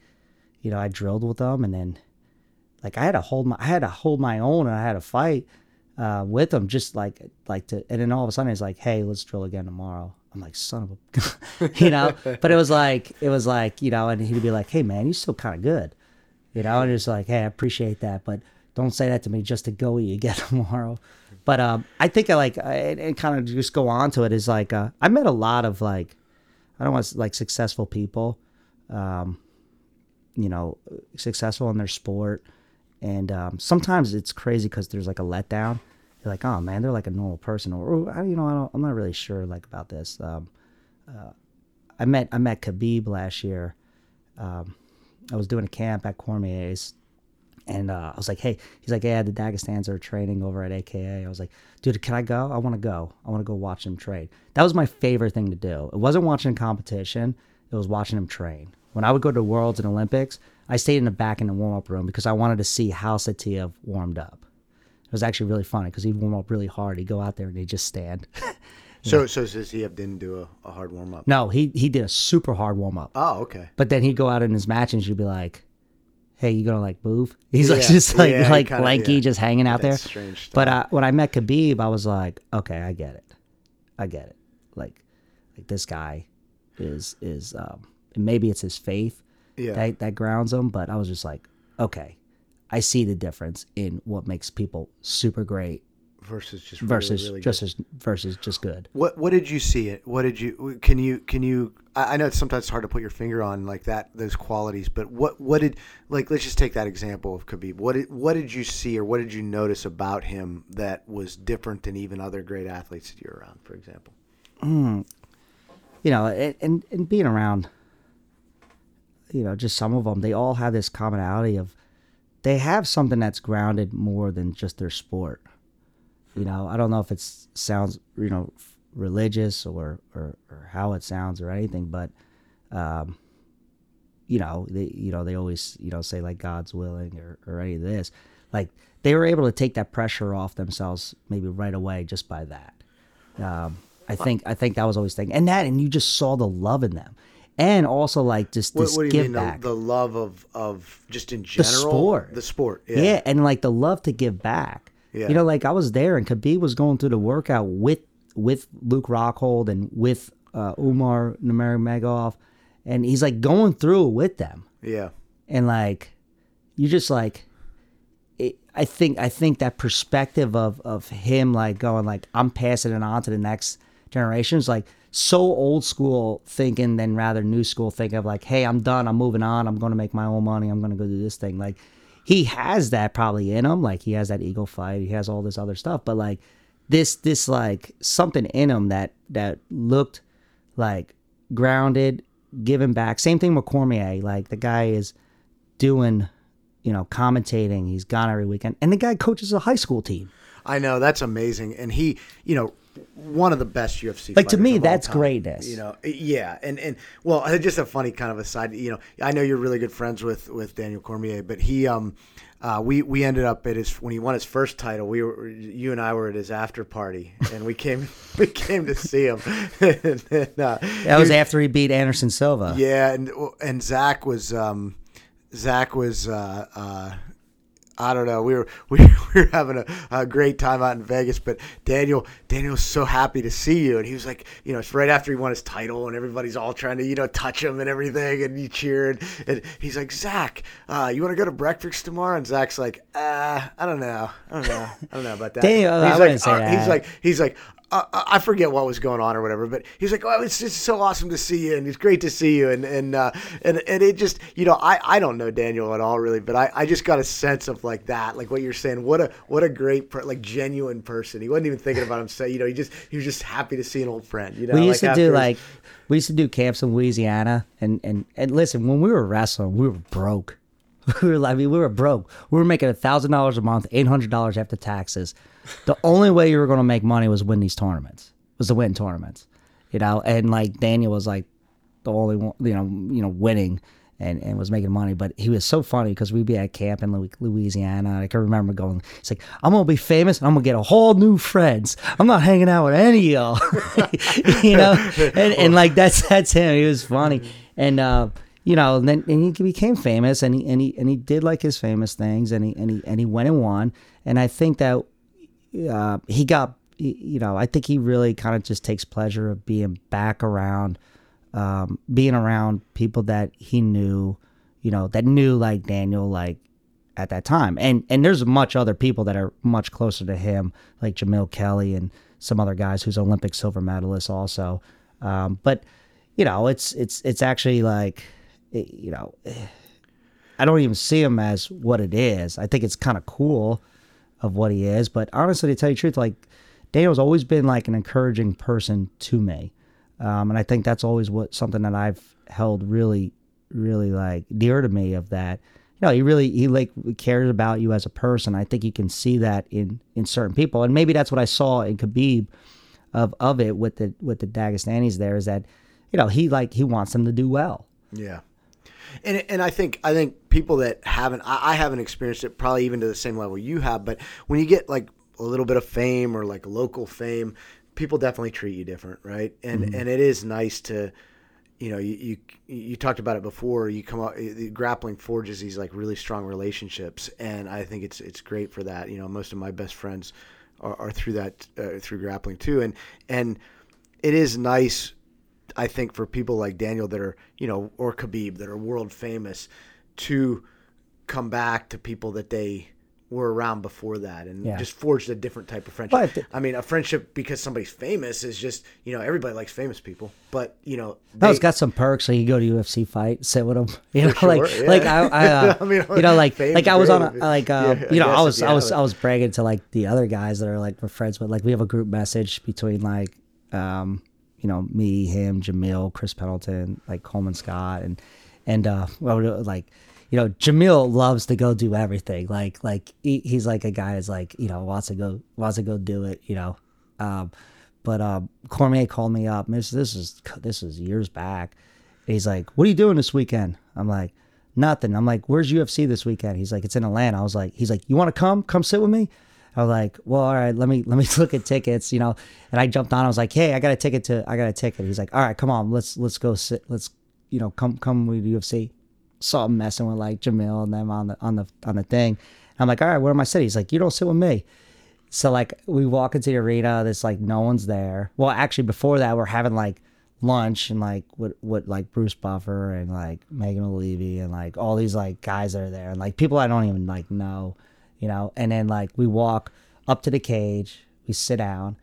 you know, I drilled with them, and then like I had to hold my I had to hold my own, and I had to fight uh, with them, just like like to. And then all of a sudden, it's like, hey, let's drill again tomorrow. I'm like, son of a, you know. But it was like it was like you know, and he'd be like, hey man, you're still kind of good, you know. And it's like, hey, I appreciate that, but don't say that to me just to go eat again tomorrow. But um, I think I like I, and kind of just go on to it is like uh, I met a lot of like I don't want to, like successful people, um, you know, successful in their sport, and um, sometimes it's crazy because there's like a letdown. You're like, oh man, they're like a normal person, or you know, I I'm not really sure like about this. Um, uh, I met I met Khabib last year. Um, I was doing a camp at Cormier's, and uh, I was like, hey, he's like, yeah, the Dagestans are training over at AKA. I was like, dude, can I go? I want to go. I want to go watch them train. That was my favorite thing to do. It wasn't watching competition. It was watching them train. When I would go to Worlds and Olympics, I stayed in the back in the warm up room because I wanted to see how Saitiev warmed up. It was actually really funny because he'd warm up really hard. He'd go out there and he'd just stand. So so Saitiev didn't do a, a hard warm up. no, he he did a super hard warm up. Oh, okay. But then he'd go out in his match and she'd be like, "Hey, you gonna like move?" He's like Yeah, just like yeah, he like kinda- lanky, yeah. just hanging out That's there. strange stuff. But uh, when I met Khabib, I was like, "Okay, I get it. I get it. Like, like this guy is is um, maybe it's his faith Yeah. that that grounds him. But I was just like, okay, I see the difference in what makes people super great versus just really, versus really just good. as versus just good. What what did you see it? What did you can you can you I know it's sometimes hard to put your finger on like that those qualities, but what what did like let's just take that example of Khabib. What did what did you see or what did you notice about him that was different than even other great athletes that you're around, for example? Hmm. you know, and, and and being around, you know, just some of them, they all have this commonality of they have something that's grounded more than just their sport. You know, I don't know if it sounds, you know, religious or, or, or how it sounds or anything, but, um, you know, they, you know, they always, you know, say like God's willing or, or any of this. Like they were able to take that pressure off themselves maybe right away just by that. Um, I think I think that was always thing, and that and you just saw the love in them, and also like just What, this what do you give mean the, back, the love of of just in general, the sport, the sport? yeah. Yeah, and like the love to give back. Yeah. You know, like I was there, and Khabib was going through the workout with with Luke Rockhold and with uh, Umar Nurmagomedov, and he's like going through it with them. yeah. and like you just like it, i think i think that perspective of of him like going like i'm passing it on to the next generation is like so old school thinking than rather new school thinking of like hey i'm done i'm moving on i'm going to make my own money i'm going to go do this thing like he has that probably in him like he has that ego fight he has all this other stuff but like this this like something in him that that looked like grounded giving back same thing with cormier like the guy is doing, you know, commentating. He's gone every weekend, and the guy coaches a high school team. I know that's amazing, and he, you know, one of the best UFC. Like, to me, that's greatness. You know, yeah, and and well, just a funny kind of aside. You know, I know you're really good friends with with Daniel Cormier, but he, um, uh, we we ended up at his when he won his first title. We were you and I were at his after party, and we came we came to see him. and, then, uh, That was after he beat Anderson Silva. yeah, and and Zack was um, Zack was uh, uh, I don't know. We were we, we were having a, a great time out in Vegas, but Daniel Daniel was so happy to see you, and he was like, you know, it's right after he won his title, and everybody's all trying to you know touch him and everything, and you cheered, and he's like, Zack, uh, you want to go to breakfast tomorrow? And Zack's like, uh, I don't know, I don't know, I don't know about that. Daniel, I he's like, wouldn't say uh, he's like, he's like. Uh, I forget what was going on or whatever, but he's like, "Oh, it's just so awesome to see you, and it's great to see you." And and uh, and and it just, you know, I, I don't know Daniel at all really, but I, I just got a sense of like that, like what you're saying. What a what a great, per, like genuine person. He wasn't even thinking about himself. You know, he just he was just happy to see an old friend. You know, we used like to do like we used to do camps in Louisiana, and and and listen, when we were wrestling, we were broke. We were, I mean, we were broke. We were making a thousand dollars a month, eight hundred dollars after taxes. The only way you were going to make money was win these tournaments. Was to win tournaments, you know. And like Daniel was like the only one, you know, you know, winning and, and was making money. But he was so funny because we'd be at camp in Louisiana. I can remember going, he's like, I'm gonna be famous I'm gonna get a whole new friends. I'm not hanging out with any of y'all, you know. And, and like that's that's him. He was funny, and uh, you know, and then and he became famous, and he and he and he did like his famous things, and he and he and he went and won. And I think that uh, he got you know i think he really kind of just takes pleasure of being back around um, being around people that he knew you know that knew like daniel like at that time and and there's much other people that are much closer to him like jamil kelly and some other guys who's olympic silver medalist also um, but you know it's it's it's actually like you know I don't even see him as what it is. I think it's kind of cool of what he is. But honestly, to tell you the truth, like Daniel's always been like an encouraging person to me, um, and I think that's always what something that I've held really, really like dear to me. Of that, you know, he really he like cares about you as a person. I think you can see that in in certain people, and maybe that's what I saw in Khabib of of it with the with the Dagestanis. There is that, you know, he like he wants them to do well. Yeah. And, and I think I think people that haven't I, I haven't experienced it probably even to the same level you have, but when you get like a little bit of fame or like local fame, people definitely treat you different, right? And and it is nice to you know, you, you you talked about it before. You come the grappling forges these like really strong relationships, and I think it's it's great for that. You know, most of my best friends are, are through that uh, through grappling too, and and it is nice I think for people like Daniel that are, you know, or Khabib that are world famous to come back to people that they were around before that and Yeah. just forged a different type of friendship. But I mean, a friendship because somebody's famous is just you know everybody likes famous people, but you know No, it's they- got some perks. So you go to UFC fight, sit with them. You know, For like sure, like. I, I, uh, I mean, you know, like like I was on a, like uh, Yeah, you know, I guess was I was. I was bragging to like the other guys that are like we're friends with. Like we have a group message between like um, you know, me, him, Jamil, Chris Pendleton, like Coleman Scott, and and uh, well, like you know, Jamil loves to go do everything. Like like he, he's like a guy that's like you know wants to go wants to go do it. You know, um, but um, Cormier called me up. This this is this is years back. He's like, "What are you doing this weekend?" I'm like, "Nothing." I'm like, "Where's UFC this weekend?" He's like, "It's in Atlanta." I was like, "He's like, you want to come? Come sit with me." I was like, "Well, all right. Let me let me look at tickets." You know, and I jumped on. I was like, "Hey, I got a ticket to. I got a ticket." He's like, "All right, come on. Let's let's go sit. Let's you know come come with UFC." Saw him messing with like Jamil and them on the on the on the thing. I'm like, "All right, where am I sitting?" He's like, "You don't sit with me." So like we walk into the arena, there's like no one's there. Well, actually before that we're having like lunch and like what what like Bruce Buffer and like Megan Olivi and like all these like guys that are there and like people I don't even like know, you know. And then like we walk up to the cage, we sit down,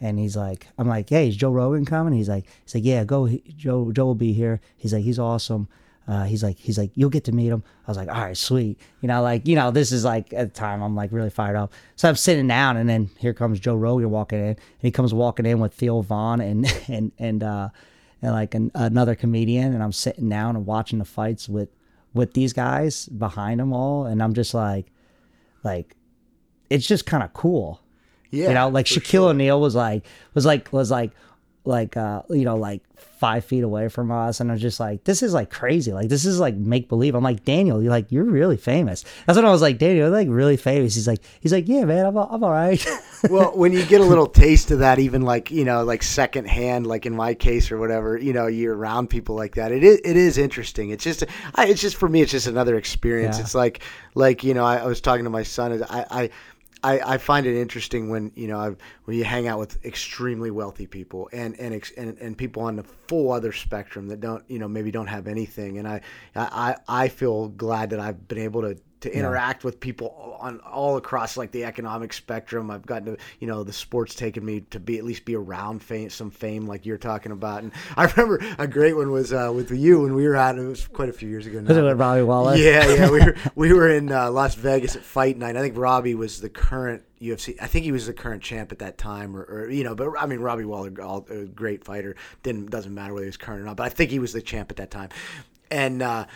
and he's like, I'm like, hey, is Joe Rogan coming? He's like, he's like, yeah, go. Joe Joe will be here. He's like, he's awesome. Uh, he's like, he's like, you'll get to meet him. I was like, all right, sweet. You know, like, you know, this is like at the time I'm like really fired up. So I'm sitting down, and then here comes Joe Rogan walking in, and he comes walking in with Theo Von and and and uh and like an, another comedian, and I'm sitting down and watching the fights with with these guys behind them all, and I'm just like, like, it's just kind of cool. yeah, You know, like Shaquille sure. O'Neal was like was like was like like uh you know like five feet away from us, and I was just like, this is like crazy. Like this is like make believe. I'm like Daniel, you're like you're really famous. That's when I was like Daniel, like really famous. He's like he's like yeah man, I'm I'm all right. well, when you get a little taste of that, even like you know, like secondhand, like in my case or whatever, you know, you're around people like that. It is it is interesting. It's just, I, it's just for me, it's just another experience. Yeah. It's like like you know, I, I was talking to my son. I. I I, I find it interesting when you know I've, when you hang out with extremely wealthy people and and, and and people on the full other spectrum that don't you know maybe don't have anything. And I I, I feel glad that I've been able to to interact with people on all across like the economic spectrum. I've gotten to, you know, the sports taken me to be at least be around fame, some fame like you're talking about. And I remember a great one was uh, with you when we were out. It was quite a few years ago. Now. Was it with Robbie Lawler? Yeah, yeah. We were we were in uh, Las Vegas at Fight Night. I think Robbie was the current UFC. I think he was the current champ at that time, or, or you know. But I mean, Robbie Lawler, all, a great fighter. Didn't doesn't matter whether he was current or not. But I think he was the champ at that time, and uh,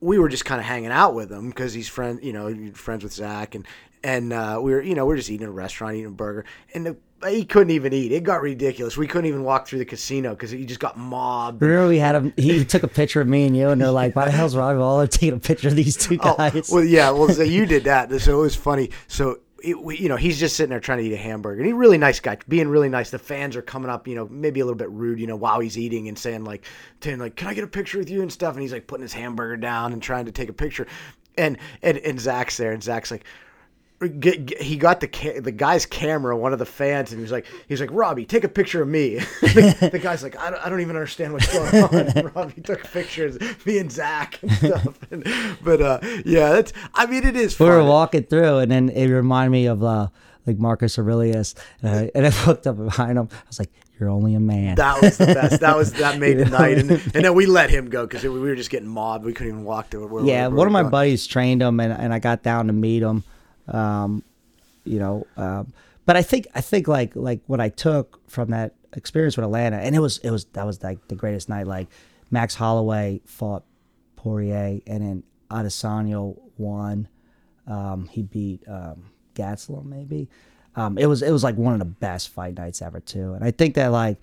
we were just kind of hanging out with him because he's friend, you know, friends with Zack, and and uh, we were, you know, we are just eating at a restaurant, eating a burger, and the, he couldn't even eat. It got ridiculous. We couldn't even walk through the casino because he just got mobbed. Remember we had him. He took a picture of me and you, and they're like, "Why the hell's Robbie Lawler taking a picture of these two guys?" Oh, well, yeah. Well, so you did that, so it was funny. So. You know, he's just sitting there trying to eat a hamburger, and he's a really nice guy, being really nice. The fans are coming up, you know, maybe a little bit rude, you know, while he's eating and saying like, saying like, "Can I get a picture with you?" and stuff. And he's like putting his hamburger down and trying to take a picture, and and and Zack's there, and Zack's like, get, get- he got the ca- the guy's camera, one of the fans, and he was like, he's like, Robbie, take a picture of me. the, the guy's like, I don't, I don't even understand what's going on. And Robbie took pictures, me and Zack and stuff. And, but uh, yeah, that's. I mean, it is. we Fun. were walking through, and then it reminded me of uh, like Marcus Aurelius, and I, and I looked up behind him. I was like, "You're only a man." That was the best. That was that made the night, and, and then we let him go because we were just getting mobbed. We couldn't even walk to where. yeah, where one of my going. buddies trained him, and, and I got down to meet him. Um, you know, um, but I think I think like like what I took from that experience with Atlanta, and it was it was that was like the greatest night. Like Max Holloway fought Poirier, and then Adesanya won. Um, he beat um, Gastelum maybe. Um, it was it was like one of the best fight nights ever too, and I think that like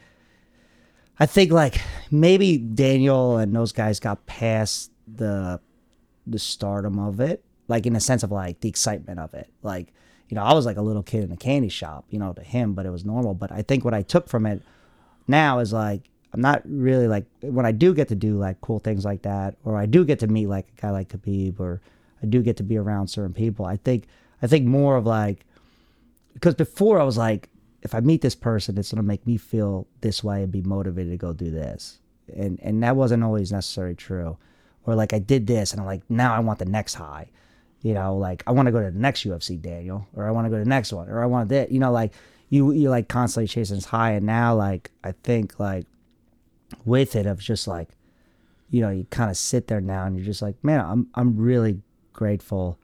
I think like maybe Daniel and those guys got past the the stardom of it, like in the sense of like the excitement of it. Like, you know, I was like a little kid in a candy shop, you know, to him, but it was normal. But I think what I took from it now is like I'm not really like when I do get to do like cool things like that, or I do get to meet like a guy like Khabib, or I do get to be around certain people. I think I think more of like because before I was like, if I meet this person, it's gonna make me feel this way and be motivated to go do this, and and that wasn't always necessarily true. Or like I did this, and I'm like, now I want the next high, you know, like I want to go to the next UFC, Daniel, or I want to go to the next one, or I want that, you know, like you you like constantly chasing this high, and now like I think like with it of just like, you know, you kind of sit there now and you're just like, man, I'm I'm really grateful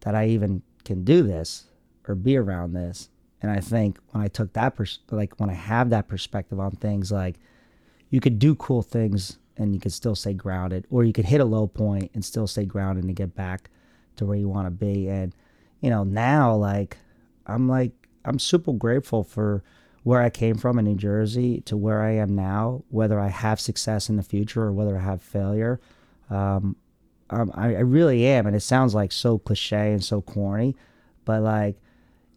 that I even can do this or be around this. And I think when I took that pers- like when I have that perspective on things, like you could do cool things and you could still stay grounded, or you could hit a low point and still stay grounded and get back to where you want to be. And you know, now like I'm like I'm super grateful for where I came from in New Jersey to where I am now. Whether I have success in the future or whether I have failure, um, um, I, I really am. And it sounds like so cliche and so corny, but like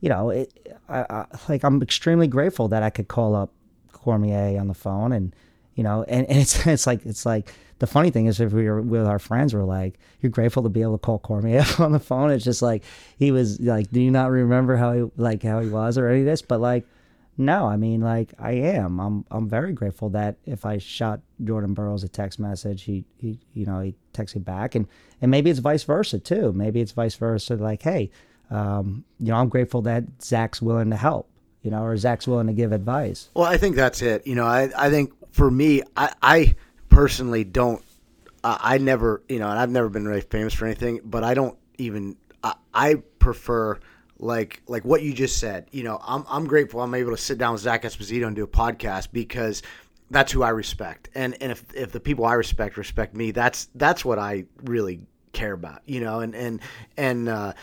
you know, it, I, I, like I'm extremely grateful that I could call up Cormier on the phone and you know, and, and it's it's like it's like the funny thing is if we were with our friends, we're like, you're grateful to be able to call Cormier on the phone. It's just like he was like, do you not remember how he like how he was or any of this? But like, no, I mean like I am. I'm I'm very grateful that if I shot Jordan Burroughs a text message, he he you know he texted back, and and maybe it's vice versa too. Maybe it's vice versa. Like, hey, um, you know, I'm grateful that Zack's willing to help. You know, or Zack's willing to give advice. Well, I think that's it. You know, I, I think for me, I, I personally don't, uh, I never, you know, and I've never been really famous for anything, but I don't even, I, I prefer like, like what you just said, you know, I'm, I'm grateful I'm able to sit down with Zack Esposito and do a podcast because that's who I respect. And, and if, if the people I respect respect me, that's, that's what I really care about, you know, and, and, and, uh,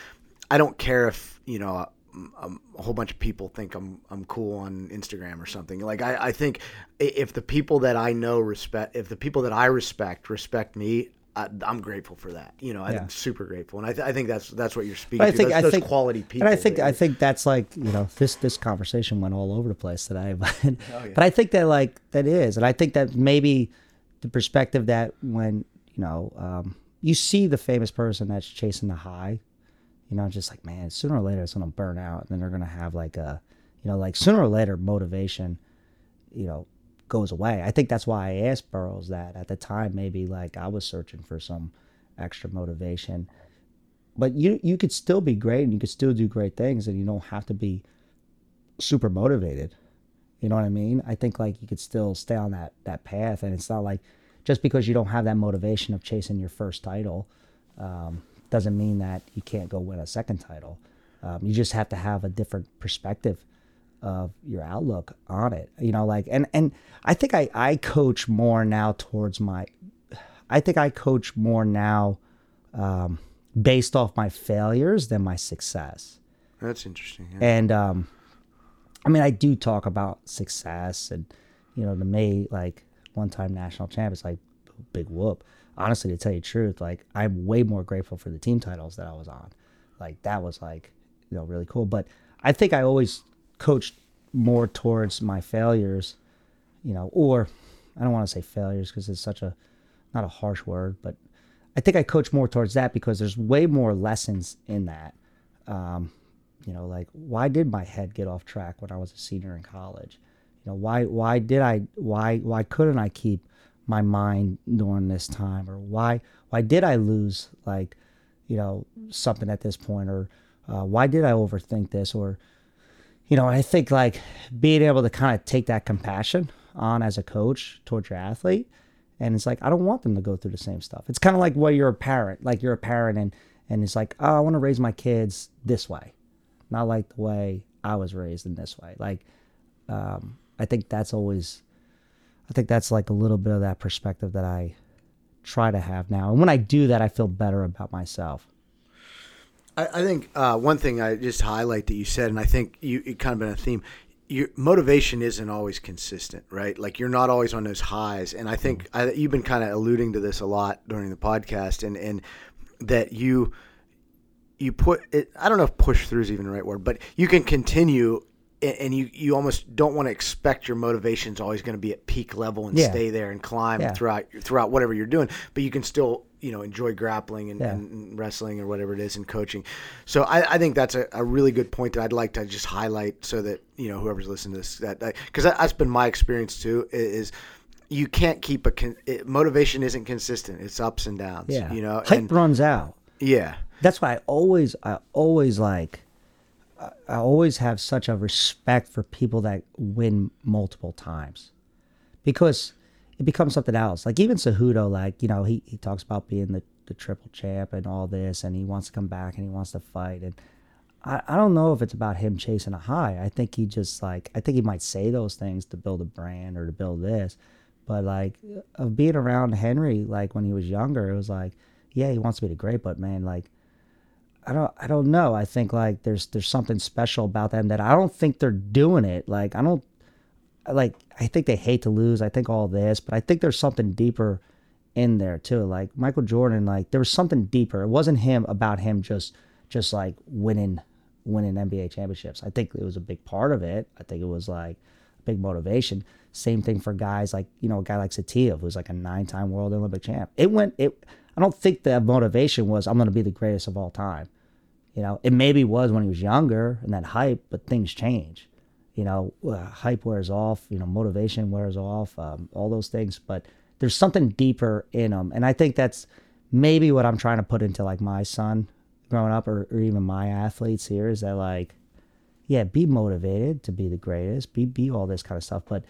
I don't care if, you know, um, a whole bunch of people think I'm I'm cool on Instagram or something. Like I, I think if the people that I know respect, if the people that I respect respect me, I, I'm grateful for that. You know, I'm super grateful, and I, th- I think that's that's what you're speaking But I to. think those, I those think quality people. and I think that- I think that's like you know this this conversation went all over the place today, but Oh, yeah. but I think that like that is, and I think that maybe the perspective that when you know um, you see the famous person that's chasing the high, you know, just like man, sooner or later it's gonna burn out, and then they're gonna have like a you know like sooner or later motivation, you know. Goes away. I think that's why I asked Burroughs that at the time. Maybe like I was searching for some extra motivation, but you you could still be great and you could still do great things and you don't have to be super motivated you know what i mean i think like you could still stay on that that path and it's not like just because you don't have that motivation of chasing your first title um, doesn't mean that you can't go win a second title um, you just have to have a different perspective of your outlook on it you know like and and i think i i coach more now towards my i think i coach more now um, based off my failures than my success. that's interesting. yeah. And um, I mean, I do talk about success, and you know, to me, like one-time national champ is like big whoop. Honestly, to tell you the truth, like I'm way more grateful for the team titles that I was on. Like that was like you know really cool. But I think I always coached more towards my failures, you know, or I don't want to say failures because it's such a not a harsh word, but I think I coach more towards that because there's way more lessons in that. Um, you know, like why did my head get off track when I was a senior in college? You know, why why did I why why couldn't I keep my mind during this time, or why why did I lose like you know something at this point, or uh, why did I overthink this, or you know, I think like being able to kind of take that compassion on as a coach towards your athlete. And it's like, I don't want them to go through the same stuff. It's kind of like when you're a parent, like you're a parent and, and it's like, oh, I want to raise my kids this way, not like the way I was raised in this way. Like, um, I think that's always, I think that's like a little bit of that perspective that I try to have now. And when I do that, I feel better about myself. I, I think uh, one thing I just highlight that you said, and I think you it kind of been a theme. Your motivation isn't always consistent, right? Like you're not always on those highs, and I think I, you've been kind of alluding to this a lot during the podcast, and and that you you put it. I don't know if push through is even the right word, but you can continue. And you, you almost don't want to expect your motivation is always going to be at peak level and Yeah. stay there and climb Yeah. throughout throughout whatever you're doing. But you can still you know enjoy grappling and, Yeah. and wrestling or whatever it is and coaching. So I, I think that's a, a really good point that I'd like to just highlight so that you know whoever's listening to this that because that, that's been my experience too is you can't keep a con, it, motivation isn't consistent. It's ups and downs. Yeah. you know hype and runs out. Yeah. That's why I always, I always like, I- always have such a respect for people that win multiple times, because it becomes something else. Like even Cejudo, like you know, he he talks about being the the triple champ and all this, and he wants to come back and he wants to fight, and I, I don't know if it's about him chasing a high. I think he just like I think he might say those things to build a brand or to build this, but like of being around Henry, like when he was younger, it was like, yeah, he wants to be the great, but man, like I don't I don't know. I think like there's there's something special about them that I don't think they're doing it. Like I don't like I think they hate to lose. I think all this, but I think there's something deeper in there too. Like Michael Jordan, like there was something deeper. It wasn't him about him just just like winning winning NBA championships. I think it was a big part of it. I think it was like a big motivation. Same thing for guys like you know a guy like Saitiev, who's like a nine time world Olympic champ. It went it. I don't think the motivation was I'm to be the greatest of all time. You know, it maybe was when he was younger and that hype, but things change. You know, uh, hype wears off. You know, motivation wears off. Um, all those things, but there's something deeper in them, and I think that's maybe what I'm trying to put into like my son growing up, or, or even my athletes here is that like, yeah, be motivated to be the greatest, be be all this kind of stuff, but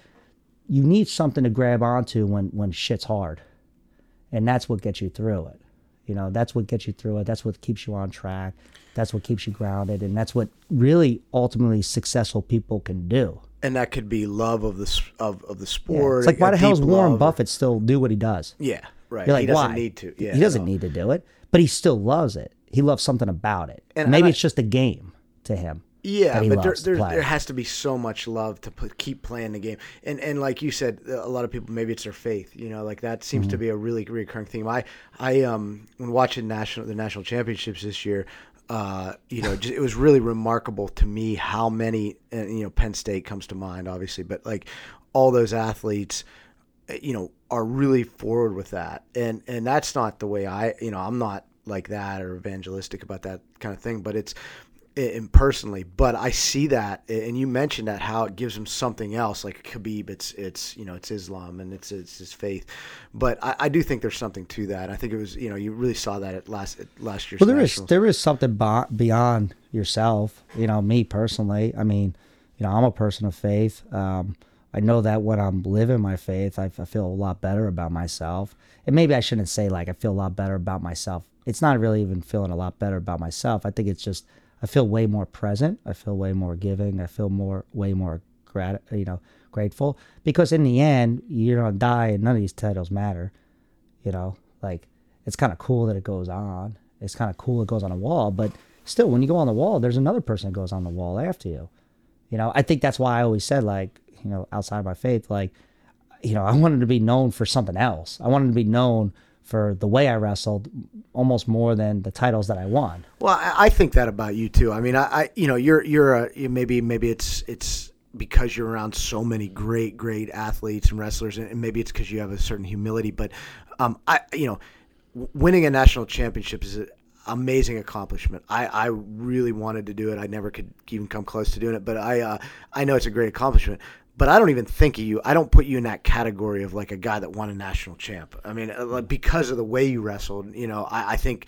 you need something to grab onto when when shit's hard, and that's what gets you through it. You know, that's what gets you through it. That's what keeps you on track. That's what keeps you grounded, and that's what really ultimately successful people can do. And that could be love of the of, of the Yeah. sport. It's like why the hell does Warren. Buffett still do what he does? Yeah, right. You're like, he doesn't why? need to. Yeah, he doesn't no. need to do it, but he still loves it. He loves something about it. And- Maybe I- it's just a game to him. Yeah, but there, there, there has to be so much love to put, keep playing the game, and and like you said, a lot of people maybe it's their faith, you know, like that seems Mm-hmm. to be a really recurring theme. I I um when watching national the national championships this year, uh you know just, it was really remarkable to me how many and you know Penn State comes to mind obviously, but like all those athletes you know are really forward with that. And and that's not the way i you know i'm not like that or evangelistic about that kind of thing but it's and personally but i see that and you mentioned that how it gives him something else like khabib it's it's you know it's islam and it's it's his faith but i, I do think there's something to that i think it was you know you really saw that at last at last year's Well, there is there is something beyond yourself. You know, me personally. I mean, you know, I'm a person of faith. Um, I know that when I'm living my faith, I, I feel a lot better about myself. And maybe I shouldn't say like I feel a lot better about myself. It's not really even feeling a lot better about myself. I think it's just I feel way more present. I feel way more giving. I feel more way more grat you know grateful because in the end you're gonna die and none of these titles matter. You know, like it's kind of cool that it goes on. It's kind of cool it goes on a wall, but still, when you go on the wall, there's another person that goes on the wall after you. You know, I think that's why I always said like, you know, outside of my faith, like, you know, I wanted to be known for something else. I wanted to be known for the way I wrestled, almost more than the titles that I won. Well, I, think that about you too. I mean, I, I you know, you're you're a maybe maybe it's it's because you're around so many great great athletes and wrestlers, and maybe it's because you have a certain humility. But um, I you know, winning a national championship is an amazing accomplishment. I, I really wanted to do it. I never could even come close to doing it, but I uh, I know it's a great accomplishment. But I don't even think of you. I don't put you in that category of like a guy that won a national champ. I mean, uh, like, because of the way you wrestled, you know, I, I think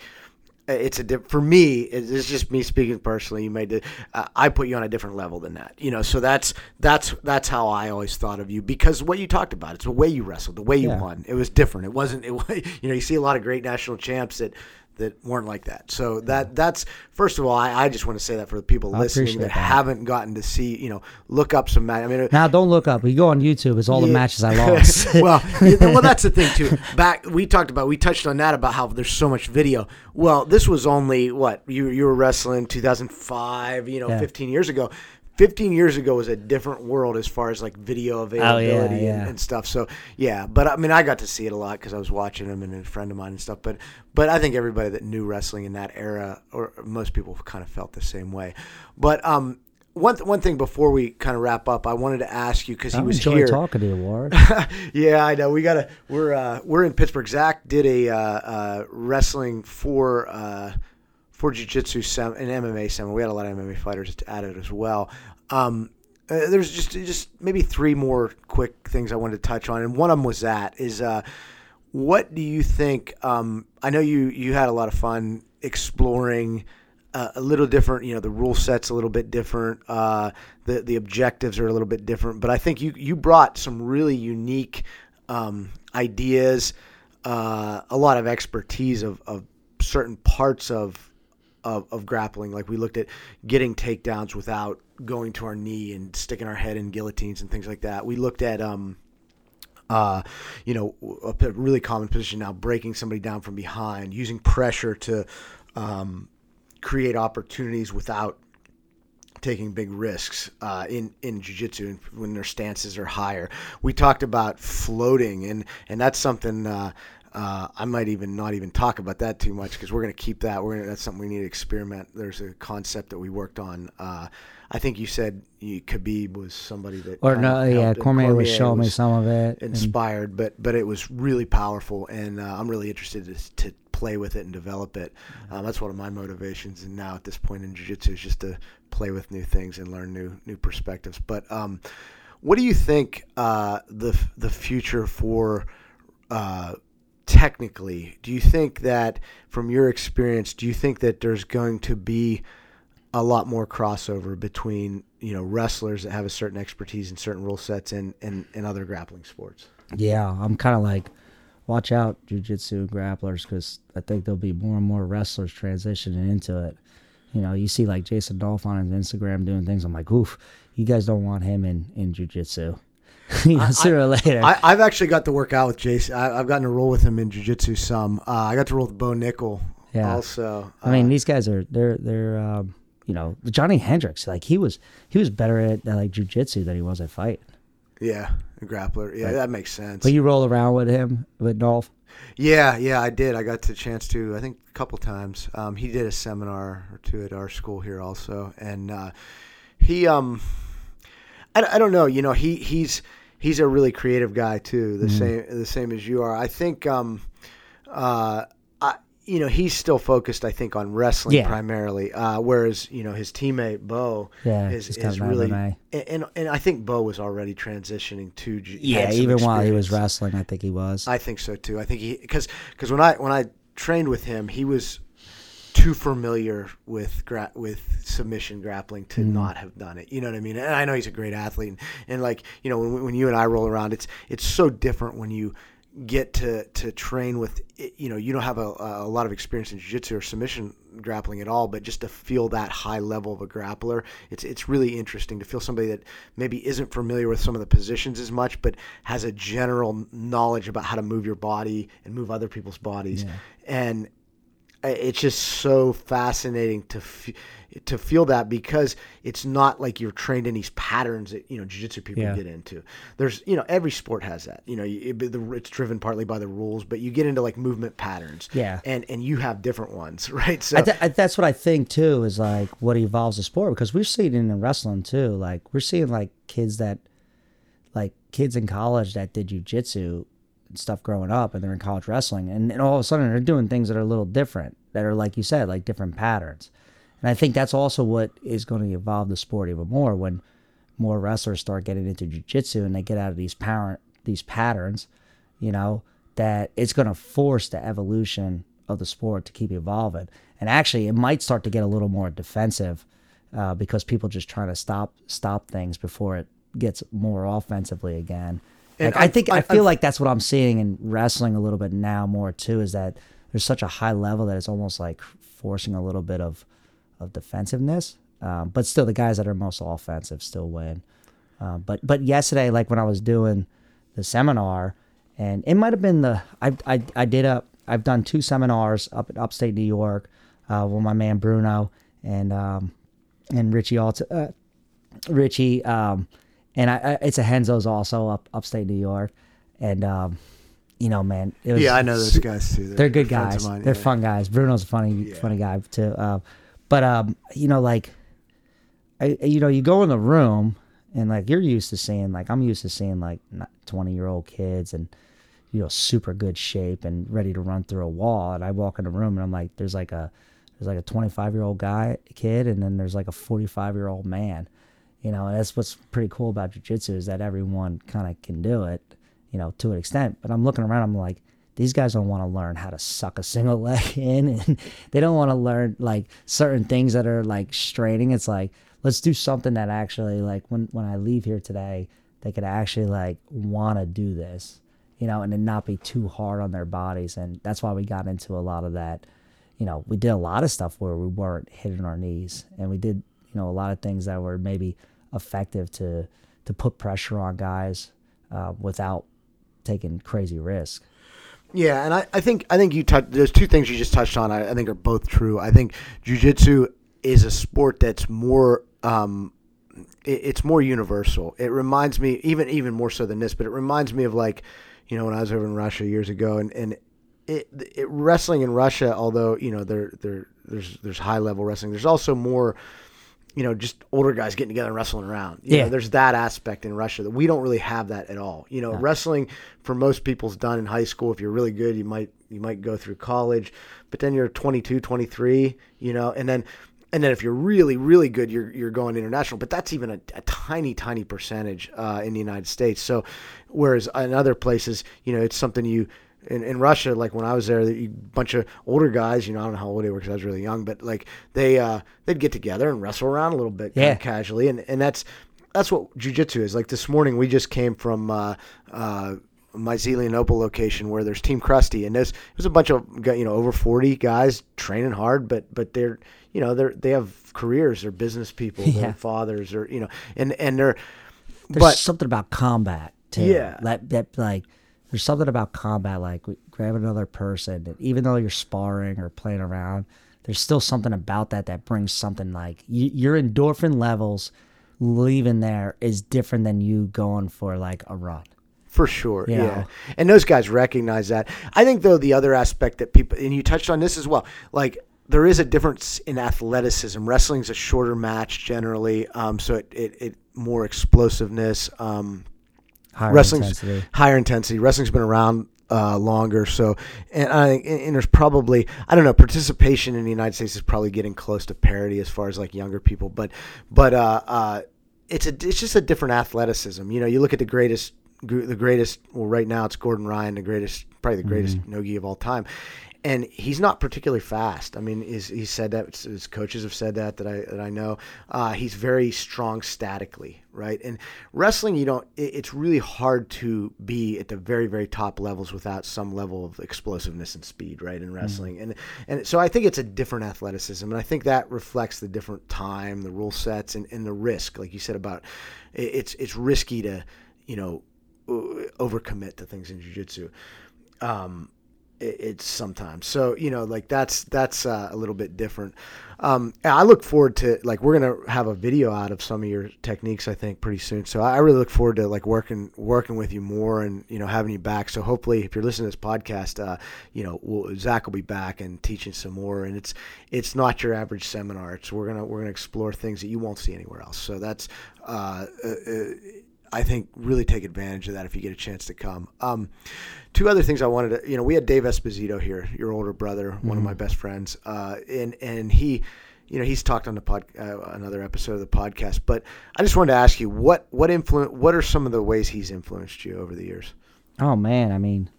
it's a diff- for me it's just me speaking personally you made it uh, i put you on a different level than that you know so that's that's that's how i always thought of you because what you talked about it's the way you wrestled the way you Yeah. won it was different it wasn't it you know you see a lot of great national champs that that weren't like that so that that's first of all i, I just want to say that for the people I listening that, that. haven't gotten to see you know look up some match i mean uh, Now, don't look up. You go on YouTube. It's all the matches I lost. well, yeah, well, that's the thing too. Back we talked about, we touched on that about how there's so much video. Well, this was only what you you were wrestling 2005, you know, Yeah. 15 years ago. 15 years ago was a different world as far as like video availability Oh, yeah. And, and stuff. So yeah, but I mean, I got to see it a lot because I was watching him and a friend of mine and stuff. But but I think everybody that knew wrestling in that era, or most people, kind of felt the same way. But um. One, th- one thing before we kind of wrap up, I wanted to ask you because he was here. talking to you, Ward. yeah, I know. We gotta. We're uh, we're in Pittsburgh. Zack did a uh, uh, wrestling for uh, for jiu-jitsu sem- an MMA seminar. We had a lot of MMA fighters at it as well. Um, uh, there's just just maybe three more quick things I wanted to touch on, and one of them was that is uh, what do you think? Um, I know you you had a lot of fun exploring. Uh, a little different, you know. The rule set's a little bit different. Uh, the the objectives are a little bit different. But I think you you brought some really unique um, ideas, uh, a lot of expertise of, of certain parts of, of of grappling. Like we looked at getting takedowns without going to our knee and sticking our head in guillotines and things like that. We looked at um, uh, you know, a really common position now, breaking somebody down from behind, using pressure to um, create opportunities without taking big risks uh, in in jiu-jitsu when their stances are higher. We talked about floating, and and that's something. Uh, uh, I might even not even talk about that too much because we're going to keep that. We're gonna, that's something we need to experiment. There's a concept that we worked on. Uh, I think you said you, Khabib was somebody that Or no, yeah, Cormier was showing me some of it. and- inspired, but but it was really powerful, and uh, I'm really interested to, to play with it and develop it. Um, that's one of my motivations, and now at this point in jiu-jitsu is just to play with new things and learn new new perspectives. But um, what do you think uh, the the future for uh, technically? Do you think that from your experience, do you think that there's going to be a lot more crossover between you know wrestlers that have a certain expertise in certain rule sets and and, and other grappling sports? Yeah, I'm kind of like, watch out, jujitsu grapplers, because I think there'll be more and more wrestlers transitioning into it. You know, you see like Jason Nolf on his Instagram doing things. I'm like, oof, you guys don't want him in in jujitsu. you know, sooner or later. I, I've actually got to work out with Jason. I, I've gotten to roll with him in jiu-jitsu some. Uh, I got to roll with Bo Nickal Yeah. also. I mean, Uh, these guys are they're they're um, you know Johny Hendricks. Like he was he was better at, at like jujitsu than he was at fight. yeah, a grappler. Yeah, that makes sense. But you roll around with him with Nolf. Yeah, yeah, I did. I got the chance to. I think a couple times. Um, he did a seminar or two at our school here also, and uh, he, um, I, I don't know. You know, he he's he's a really creative guy too. The same the same as you are. I think, um, uh, I, you know, he's still focused. I think on wrestling Yeah. primarily, uh, whereas you know his teammate Bo Yeah, is, is really. And, and and I think Bo was already transitioning to. ju- Yeah, even while he was wrestling, I think he was. I think so too. I think he because because when I when I trained with him, he was too familiar with gra- with submission grappling to Mm-hmm. not have done it. You know what I mean? And I know he's a great athlete, and, and like you know when, when you and I roll around, it's it's so different when you get to to train with you know you don't have a, a lot of experience in jiu-jitsu or submission grappling at all but just to feel that high level of a grappler it's it's really interesting to feel somebody that maybe isn't familiar with some of the positions as much but has a general knowledge about how to move your body and move other people's bodies and I- it's just so fascinating to f- to feel that because it's not like you're trained in these patterns that you know jiu-jitsu people Yeah. get into. There's you know every sport has that. You know it, it's driven partly by the rules, but you get into like movement patterns. Yeah. and and you have different ones, right? So I th- I, that's what I think too is like what evolves the sport because we're seeing it in wrestling too. Like we're seeing like kids that, like kids in college that did jujitsu and stuff growing up, and they're in college wrestling, and, and all of a sudden they're doing things that are a little different, that are like you said, like different patterns. And I think that's also what is going to evolve the sport even more when more wrestlers start getting into jujitsu and they get out of these parent these patterns, you know, that it's going to force the evolution of the sport to keep evolving. And actually, it might start to get a little more defensive uh, because people just trying to stop stop things before it gets more offensively again. And I I'm- think I, I- feel I'm- like that's what I'm seeing in wrestling a little bit now more too. Is that there's such a high level that it's almost like forcing a little bit of of defensiveness. Um, but still, the guys that are most offensive still win. Um, but but yesterday, like when I was doing the seminar, and it might have been the I I I did a I've done two seminars up in upstate New York uh, with my man Bruno and um, and Richie Alt uh, Richie um, and I, I it's a Renzo's also up upstate New York, and um, you know man, it was yeah, I know those guys too. they're good friends of guys. mine, They're yeah. fun guys. Bruno's a funny, funny guy too. Uh, but um, you know, like, I, you know, you go in the room and like you're used to seeing, like I'm used to seeing like twenty year old kids and you know super good shape and ready to run through a wall. And I walk in the room and I'm like, there's like a there's like a 25 year old guy kid and then there's like a 45 year old man. You know, and that's what's pretty cool about jujitsu is that everyone kind of can do it, you know, to an extent. But I'm looking around, I'm like, these guys don't want to learn how to suck a single leg in and they don't want to learn like certain things that are like straining. It's like let's do something that actually like when when i leave here today they could actually like want to do this you know and then not be too hard on their bodies. And that's why we got into a lot of that. You know we did a lot of stuff where we weren't hitting our knees and we did you know a lot of things that were maybe effective to to put pressure on guys uh, without taking crazy risk Yeah, and I, I think I think you touched. There's two things you just touched on. I, I think are both true. I think jujitsu is a sport that's more. Um, it, it's more universal. It reminds me, even even more so than this, but it reminds me of like, you know, when I was over in Russia years ago, and and it, it wrestling in Russia, although you know there there there's there's high level wrestling. There's also more you know, just older guys getting together and wrestling around. You Yeah. know, there's that aspect in Russia that we don't really have that at all. You know, wrestling for most people's done in high school. If you're really good, you might you might go through college, but then you're 22, 23, you know, and then and then if you're really really good, you're you're going international. But that's even a, a tiny tiny percentage uh, in the United States. So whereas in other places, you know, it's something you in, in Russia, like when I was there, a bunch of older guys, you know, I don't know how old they were because I was really young, but like they uh, they'd get together and wrestle around a little bit, Yeah. casually, and and that's that's what jujitsu is. Like this morning, we just came from uh, uh, my Zelienople location where there's Team Krusty, and there's there's a bunch of you know over forty guys training hard, but but they're you know they're they have careers, they're business people, Yeah. they're fathers, or you know, and and they're there's but something about combat too. Yeah. That that like there's something about combat like grab another person and even though you're sparring or playing around, there's still something about that that brings something like your endorphin levels leaving there is different than you going for like a run. For sure, You yeah. And those guys recognize that. I think though the other aspect that people and you touched on this as well, like there is a difference in athleticism. Wrestling's a shorter match generally, um, so it, it, it more explosiveness. Um, Higher wrestling's intensity. higher intensity. Wrestling's been around uh, longer, so and I think and, there's probably I don't know participation in the United States is probably getting close to parity as far as like younger people, but but uh, uh, it's a it's just a different athleticism. You know, you look at the greatest the greatest well right now it's Gordon Ryan, the greatest probably the greatest nogi of all time. And he's not particularly fast. I mean, he's, he said that his coaches have said that that I that I know. Uh, he's very strong statically, right? And wrestling, you don't. It, it's really hard to be at the very very top levels without some level of explosiveness and speed, right? In wrestling, and and so I think it's a different athleticism, and I think that reflects the different time, the rule sets, and, and the risk, like you said about it, it's it's risky to you know overcommit to things in jiu-jitsu um it's sometimes. So you know like that's that's uh, a little bit different. Um i look forward to like we're gonna have a video out of some of your techniques i think pretty soon. So i really look forward to like working working with you more and you know having you back. So hopefully if you're listening to this podcast uh you know we'll, zack will be back and teaching some more. And it's it's not your average seminar. It's we're gonna we're gonna explore things that you won't see anywhere else. So that's uh, uh, uh I think really take advantage of that if you get a chance to come. Um, two other things I wanted to, you know, we had Dave Esposito here, your older brother, one of my best friends, uh, and and he, you know, he's talked on the pod, uh, another episode of the podcast. But I just wanted to ask you what what influence, what are some of the ways he's influenced you over the years? Oh man, I mean,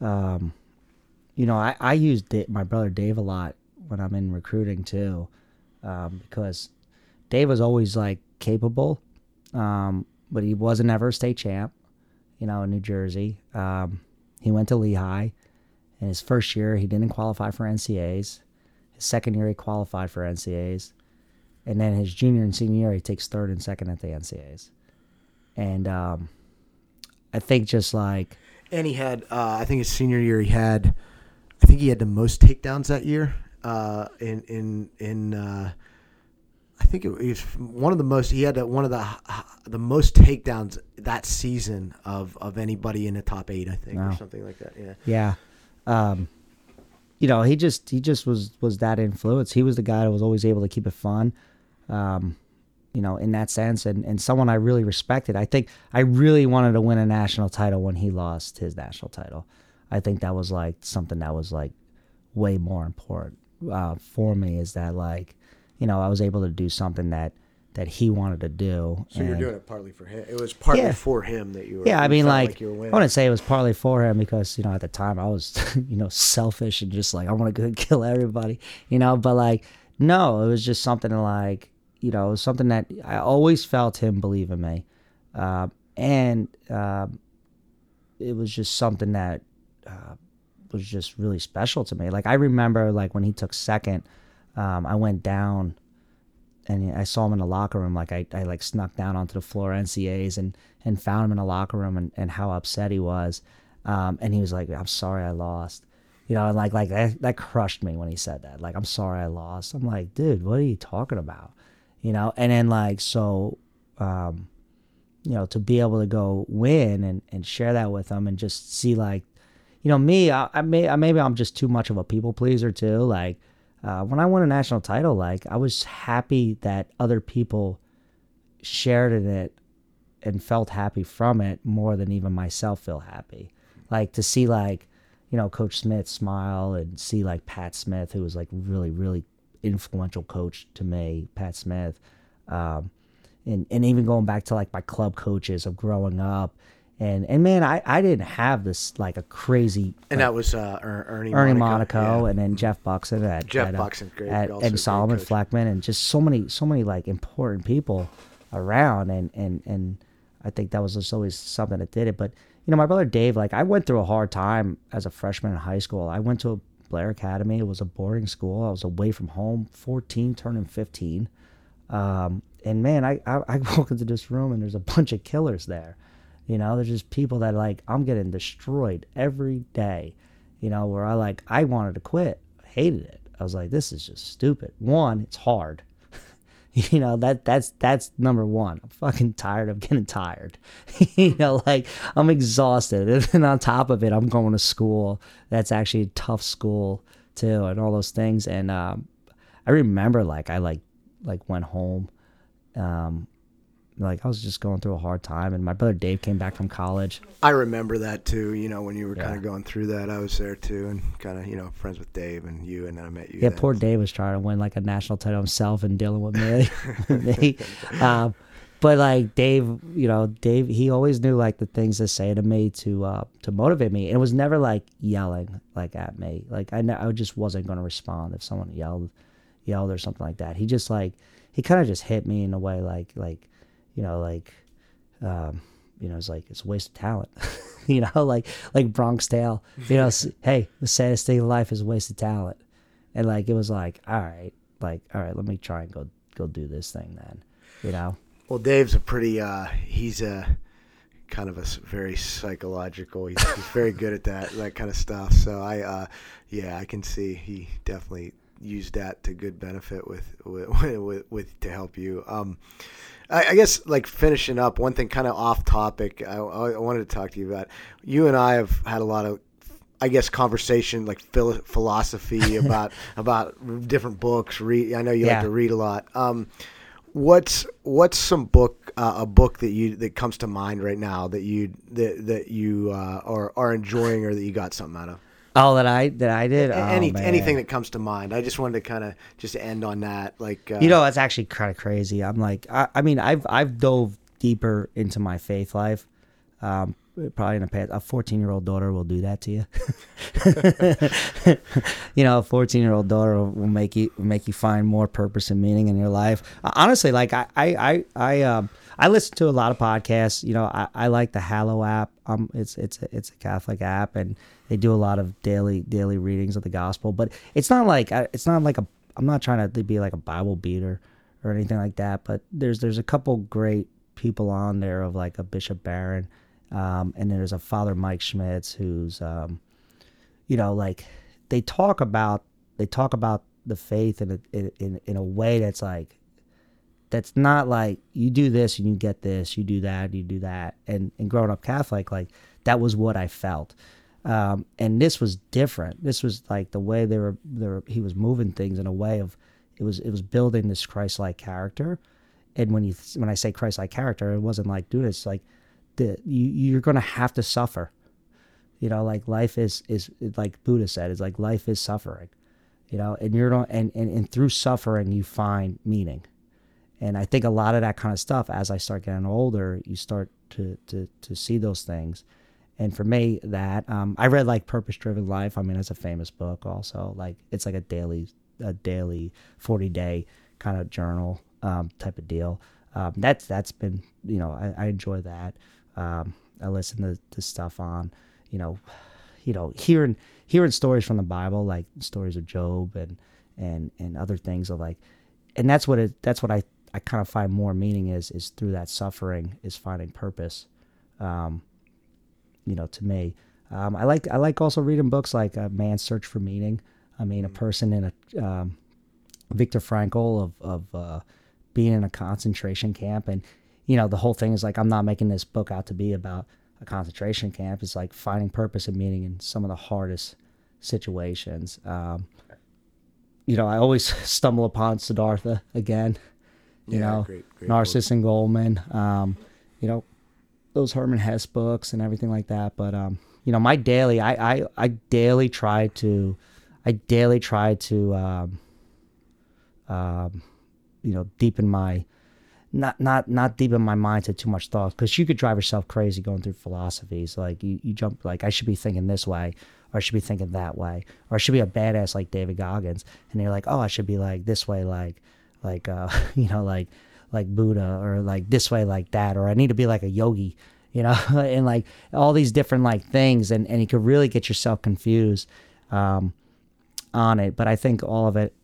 um, you know, I I use my brother Dave a lot when I'm in recruiting too, um, because Dave was always like capable, um, but he wasn't ever a state champ. You know, in New Jersey, um, he went to Lehigh. In his first year, he didn't qualify for NCAAs. His second year, he qualified for NCAAs, and then his junior and senior year, he takes third and second at the NCAAs. And um, I think just like And he had, uh, I think his senior year, he had, I think he had the most takedowns that year. Uh, in in in, uh, I think it was one of the most. He had one of the the most takedowns that season of of anybody in the top eight. I think or something like that. Yeah. yeah, um, you know, he just he just was was that influence. He was the guy that was always able to keep it fun, um, you know, in that sense, and and someone I really respected. I think I really wanted to win a national title when he lost his national title. I think that was like something that was like way more important uh, for me. Is that like, you know, I was able to do something that that he wanted to do. So you're doing it partly for him. It was partly Yeah. for him that you were. yeah, I mean, felt like, I wouldn't say it was partly for him because you know at the time I was, you know, selfish and just like I want to go kill everybody, you know. But like, no, it was just something like, you know, it was something that I always felt him believe in me, uh, and um it was just something that uh, was just really special to me. Like I remember, like when he took second, um, I went down and I saw him in the locker room. Like I, I like snuck down onto the floor NCAAs and and found him in the locker room and, and how upset he was. Um, and he was like, "I'm sorry, I lost." You know, and like like that, that crushed me when he said that. Like, "I'm sorry, I lost." I'm like, "Dude, what are you talking about?" You know. And then like so, um, you know, to be able to go win and and share that with him and just see like, you know, me, I, I may maybe I'm just too much of a people pleaser too. Like uh, when I won a national title, like I was happy that other people shared in it and felt happy from it more than even myself feel happy. Like to see like, you know, Coach Smith smile and see like Pat Smith, who was like really, really influential coach to me, Pat Smith. Um, and, and even going back to like my club coaches of growing up. And and man, I, I didn't have this like a crazy and that was uh, Er- Ernie Ernie Monaco, Monaco, yeah. and then Jeff Buxton at Jeff at, uh, Buxton, great- at- and Solomon coach. Fleckman, and just so many so many like important people around, and and and I think that was just always something that did it. But you know, my brother Dave, like I went through a hard time as a freshman in high school. I went to a Blair Academy. It was a boarding school. I was away from home, fourteen, turning fifteen. Um, and man, I, I I walk into this room and there's a bunch of killers there. You know, there's just people that like I'm getting destroyed every day. You know, where I like I wanted to quit, hated it. I was like, this is just stupid. One, it's hard. you know that that's that's number one. I'm fucking tired of getting tired. you know, like I'm exhausted, and on top of it, I'm going to school. That's actually a tough school too, and all those things. And um, I remember like I like like went home um, like I was just going through a hard time, and my brother Dave came back from college. I remember that too. You know, when you were kind of going through that, I was there too, and kind of you know friends with Dave and you, and then I met you. Yeah, then. poor Dave was trying to win like a national title himself and dealing with me. me. Um, but like Dave, you know, Dave, he always knew like the things to say to me to uh, to motivate me, and it was never like yelling like at me. Like I, I just wasn't going to respond if someone yelled, yelled or something like that. He just like he kind of just hit me in a way like like, you know, like um, you know, it's like it's a waste of talent. you know, like like Bronx Tale. You know, hey, the saddest thing in life is a waste of talent. And like it was like, all right, like all right, let me try and go go do this thing then. You know, Well, Dave's a pretty. Uh, he's a kind of a very psychological. He's, he's very good at that that kind of stuff. So I, uh, yeah, I can see he definitely used that to good benefit with with with, with to help you. Um, I, I guess like finishing up one thing, kind of off topic. I, I wanted to talk to you about. You and I have had a lot of. I guess conversation like philo- philosophy about about different books. Read. I know you Yeah. like to read a lot. Um, what's what's some book uh, a book that you that comes to mind right now that you that that you uh, are are enjoying or that you got something out of? Oh that I that I did. Oh, Any man. anything that comes to mind. I just wanted to kind of just end on that. Like uh, You know, it's actually kind of crazy. I'm like, I, I mean, I've I've dove deeper into my faith life. Um, probably in the past, a 14 year old daughter will do that to you. you know, a 14 year old daughter will, make you will make you find more purpose and meaning in your life. Uh, Honestly, like I I I I, um, I listen to a lot of podcasts. You know, I, I like the Hallow app. Um, it's it's a, it's a Catholic app, and they do a lot of daily daily readings of the gospel. But it's not like it's not like a. I'm not trying to be like a Bible beater or anything like that. But there's there's a couple great people on there of like a Bishop Barron, um, and there's a Father Mike Schmitz who's um, you know like they talk about they talk about the faith in a, in in a way that's like that's not like you do this and you get this, you do that, you do that. And and growing up Catholic, like that was what I felt. Um, and this was different. This was like the way they were, they were he was moving things in a way of it was it was building this Christ-like character. And when you when I say Christ-like character, it wasn't like dude, it's like the you you're gonna have to suffer. You know, like life is is like Buddha said, it's like life is suffering. You know, and you're not and, and, and through suffering you find meaning and I think a lot of that kind of stuff as I start getting older, you start to to to see those things. And for me, that um, I read like Purpose Driven Life. I mean, it's a famous book. Also, like it's like a daily a daily forty day kind of journal um, type of deal. Um, that's that's been you know I, I enjoy that. Um, I listen to, to stuff on you know you know hearing hearing stories from the Bible like stories of Job and and and other things of like and that's what it that's what I I kind of find more meaning is is through that suffering is finding purpose. Um, you know, to me, um, I like I like also reading books like A Man's Search for Meaning. I mean, a person in a um, Viktor Frankl of of uh, being in a concentration camp, and you know, the whole thing is like I'm not making this book out to be about a concentration camp. It's like finding purpose and meaning in some of the hardest situations. Um, you know, I always stumble upon Siddhartha again you Yeah, know, great- great Narcissus and Goldmund, um, you know, those Hermann Hesse books and everything like that. But um, you know, my daily, I, I, I daily try to, I daily try to, um, um, you know, deepen my, not not not deepen my mind to too much thought because you could drive yourself crazy going through philosophies. Like you, you jump like I should be thinking this way, or I should be thinking that way, or I should be a badass like David Goggins, and you're like, oh, I should be like this way, like like uh you know like like Buddha, or like this way, like that, or I need to be like a yogi, you know, and like all these different like things, and and you could really get yourself confused um, on it. But I think all of it,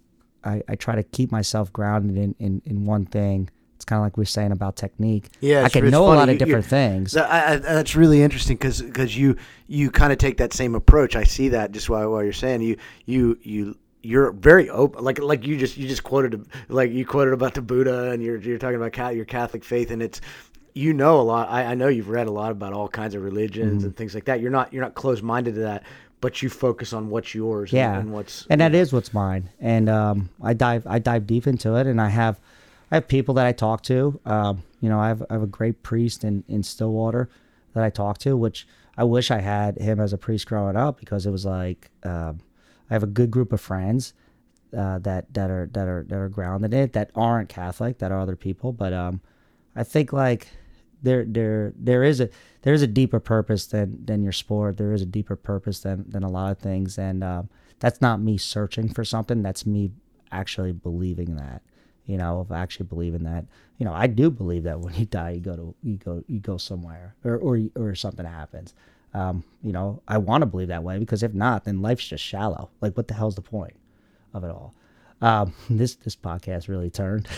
I, I try to keep myself grounded in in, in one thing. It's kind of like we are saying about technique. Yeah, I can know a lot of different you- things. I, I, that's really interesting because because you you kind of take that same approach. I see that just while, while you're saying you you you you're very open. Like like you just you just quoted like you quoted about the Buddha and you're you're talking about your Catholic faith and it's you know a lot. I, I know you've read a lot about all kinds of religions Mm-hmm. and things like that. You're not you're not closed minded to that, but you focus on what's yours. and- yeah, and, what's and that is what's mine. And um, I dive I dive deep into it, and I have I have people that I talk to. Um, you know, I have I have a great priest in in Stillwater that I talk to, which I wish I had him as a priest growing up because it was like um, I have a good group of friends uh, that that are that are that are grounded in it that aren't Catholic that are other people, but um, I think like there there there is a there is a deeper purpose than than your sport. There is a deeper purpose than than a lot of things, and um, that's not me searching for something. That's me actually believing that. You know, of actually believing that. You know, I do believe that when you die, you go to you go you go somewhere, or or or something happens. Um, you know, I want to believe that way because if not, then life's just shallow. Like, what the hell's the point of it all? Um, this this podcast really turned.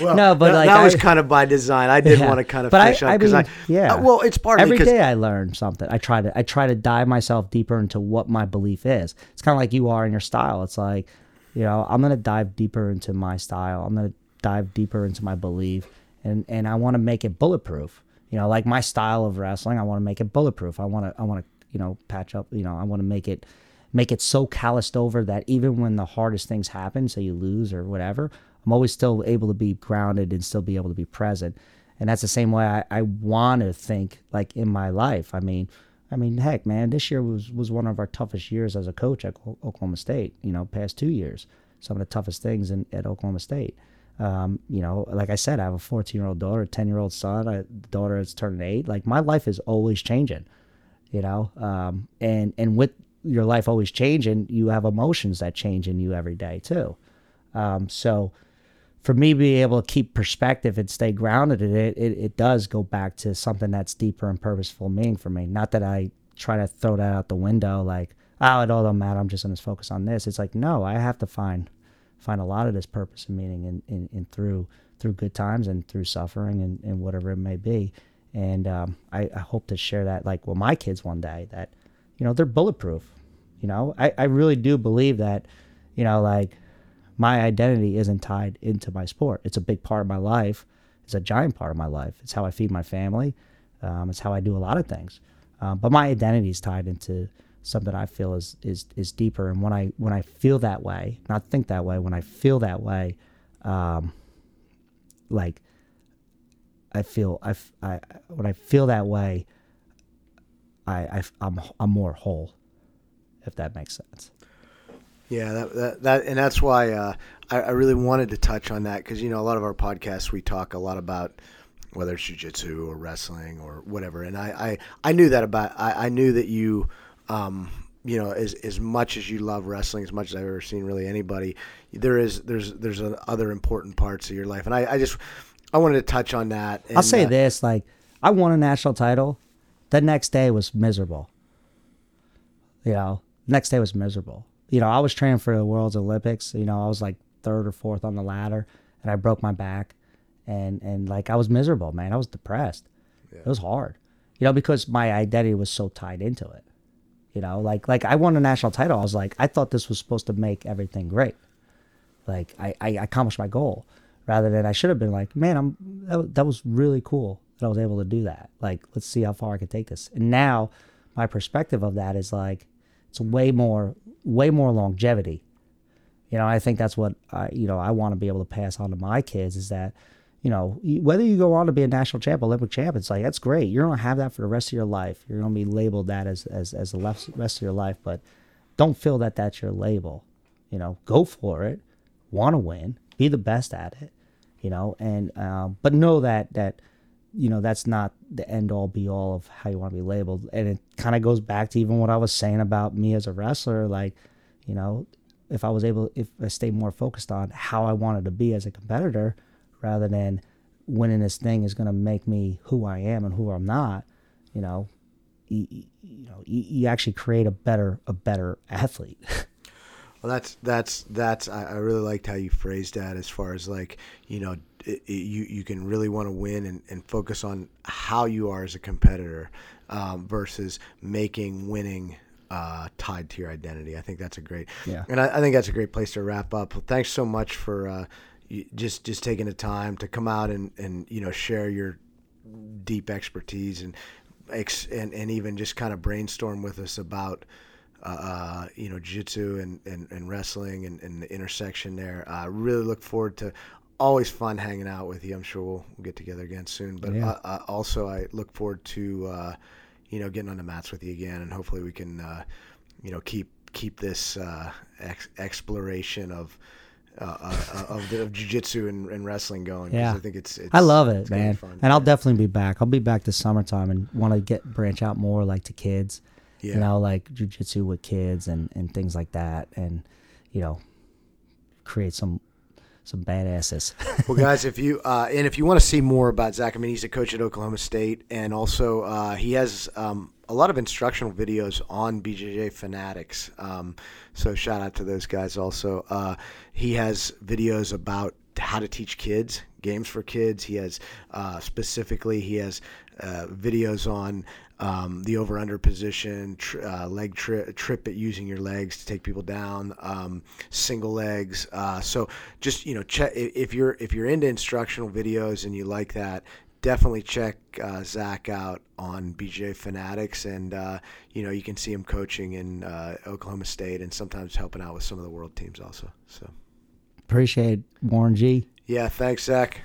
Well, no, but that, like that I- was kind of by design. I did Yeah. want to kind of But fish I, I because mean, I, yeah. uh, well, it's part of every day I learn something. I try to I try to dive myself deeper into what my belief is. It's kind of like you are in your style. It's like, you know, I'm gonna dive deeper into my style. I'm gonna dive deeper into my belief, and and I want to make it bulletproof. You know, like my style of wrestling, I want to make it bulletproof. I want to I want to you know patch up. You know, I want to make it make it so calloused over that even when the hardest things happen, say you lose or whatever, I'm always still able to be grounded and still be able to be present. And that's the same way I, I want to think like in my life. I mean, I mean, heck, man, this year was, was one of our toughest years as a coach at Oklahoma State. You know, past two years, some of the toughest things in, at Oklahoma State. Um, you know, like I said, I have a 14 year old daughter, a 10 year old son, a daughter that's turning eight. Like my life is always changing you know? Um, and and with your life always changing you have emotions that change in you every day too. Um, so for me being able to keep perspective and stay grounded in it, it it does go back to something that's deeper and purposeful meaning for me. Not that i try to throw that out the window like oh it all don't matter. I'm just going to focus on this. It's like no i have to find find a lot of this purpose and meaning in, in, in through through good times and through suffering and, and whatever it may be. And um, I, I hope to share that like with my kids one day that you know they're bulletproof you know? I, I really do believe that you know like my identity isn't tied into my sport. It's a big part of my life. It's a giant part of my life. It's how i feed my family. Um, it's how i do a lot of things. Um, but my identity is tied into something i feel is, is is deeper and when i when i feel that way not think that way when i feel that way um, like I feel I, I- when I feel that way, I, I am I'm more whole, if that makes sense. Yeah, that, that, that and that's why uh, I, I really wanted to touch on that because you know a lot of our podcasts we talk a lot about whether it's jujitsu or wrestling or whatever, and I, I, I knew that about I, I knew that you, um, you know, as as much as you love wrestling, as much as I've ever seen really anybody, there is there's there's other important parts of your life, and I, I just I wanted to touch on that. I'll say uh, this: like, I won a national title. The next day was miserable. You know, next day was miserable. You know, I was training for the World's Olympics. You know, I was like third or fourth on the ladder, and I broke my back, and and like I was miserable, man. I was depressed. It was hard, you know, because my identity was so tied into it. You know, like like I won a national title. I was like, I thought this was supposed to make everything great. Like I, I accomplished my goal, rather than I should have been like, man, I'm that, that was really cool that I was able to do that. Like, let's see how far I can take this. And now, my perspective of that is like, it's way more, way more longevity. You know, I think that's what I, you know, I want to be able to pass on to my kids is that, you know, whether you go on to be a national champ, Olympic champ, it's like that's great. You're gonna have that for the rest of your life. You're gonna be labeled that as as as the rest of your life, but don't feel that that's your label. You know, go for it. Want to win. Be the best at it. You know, and um, but know that that you know that's not the end all be all of how you want to be labeled and it kind of goes back to even what i was saying about me as a wrestler like you know if i was able if i stayed more focused on how i wanted to be as a competitor rather than winning this thing is going to make me who i am and who i'm not you know you, you know you, you actually create a better a better athlete Well, that's that's that's. I, I really liked how you phrased that. As far as like you know, it, it, you you can really want to win and, and focus on how you are as a competitor um, versus making winning uh, tied to your identity. I think that's a great. Yeah. And I, I think that's a great place to wrap up. Thanks so much for uh, just just taking the time to come out and and you know share your deep expertise and and and even just kind of brainstorm with us about uh, you know, jiu-jitsu and, and, and wrestling and, and the intersection there. I really look forward to always fun hanging out with you. I'm sure we'll, we'll get together again soon. But Yeah. uh, uh, also, I look forward to, uh, you know, getting on the mats with you again. And hopefully we can, uh, you know, keep keep this uh, ex- exploration of uh, uh, of, the, of jiu-jitsu and, and wrestling going. Yeah. I think it's, it's I love it, man. And I'll definitely be back. I'll be back this summertime and want to get branch out more like to kids. Yeah. You know, like jujitsu with kids and and things like that, and you know, create some some badasses. well, guys, if you uh, and if you want to see more about Zack, I mean, he's a coach at Oklahoma State, and also uh, he has um, a lot of instructional videos on BJJ Fanatics. Um, so shout out to those guys. Also, uh, he has videos about how to teach kids games for kids. He has uh, specifically he has uh, videos on um, the over under position, tr- uh, leg tri- trip at using your legs to take people down, um, single legs. Uh, so just you know, check if you're if you're into instructional videos and you like that. Definitely check uh, Zack out on BJJ Fanatics, and uh, you know you can see him coaching in uh, Oklahoma State, and sometimes helping out with some of the world teams also. So, Appreciate it, Warren G. yeah, thanks, Zack.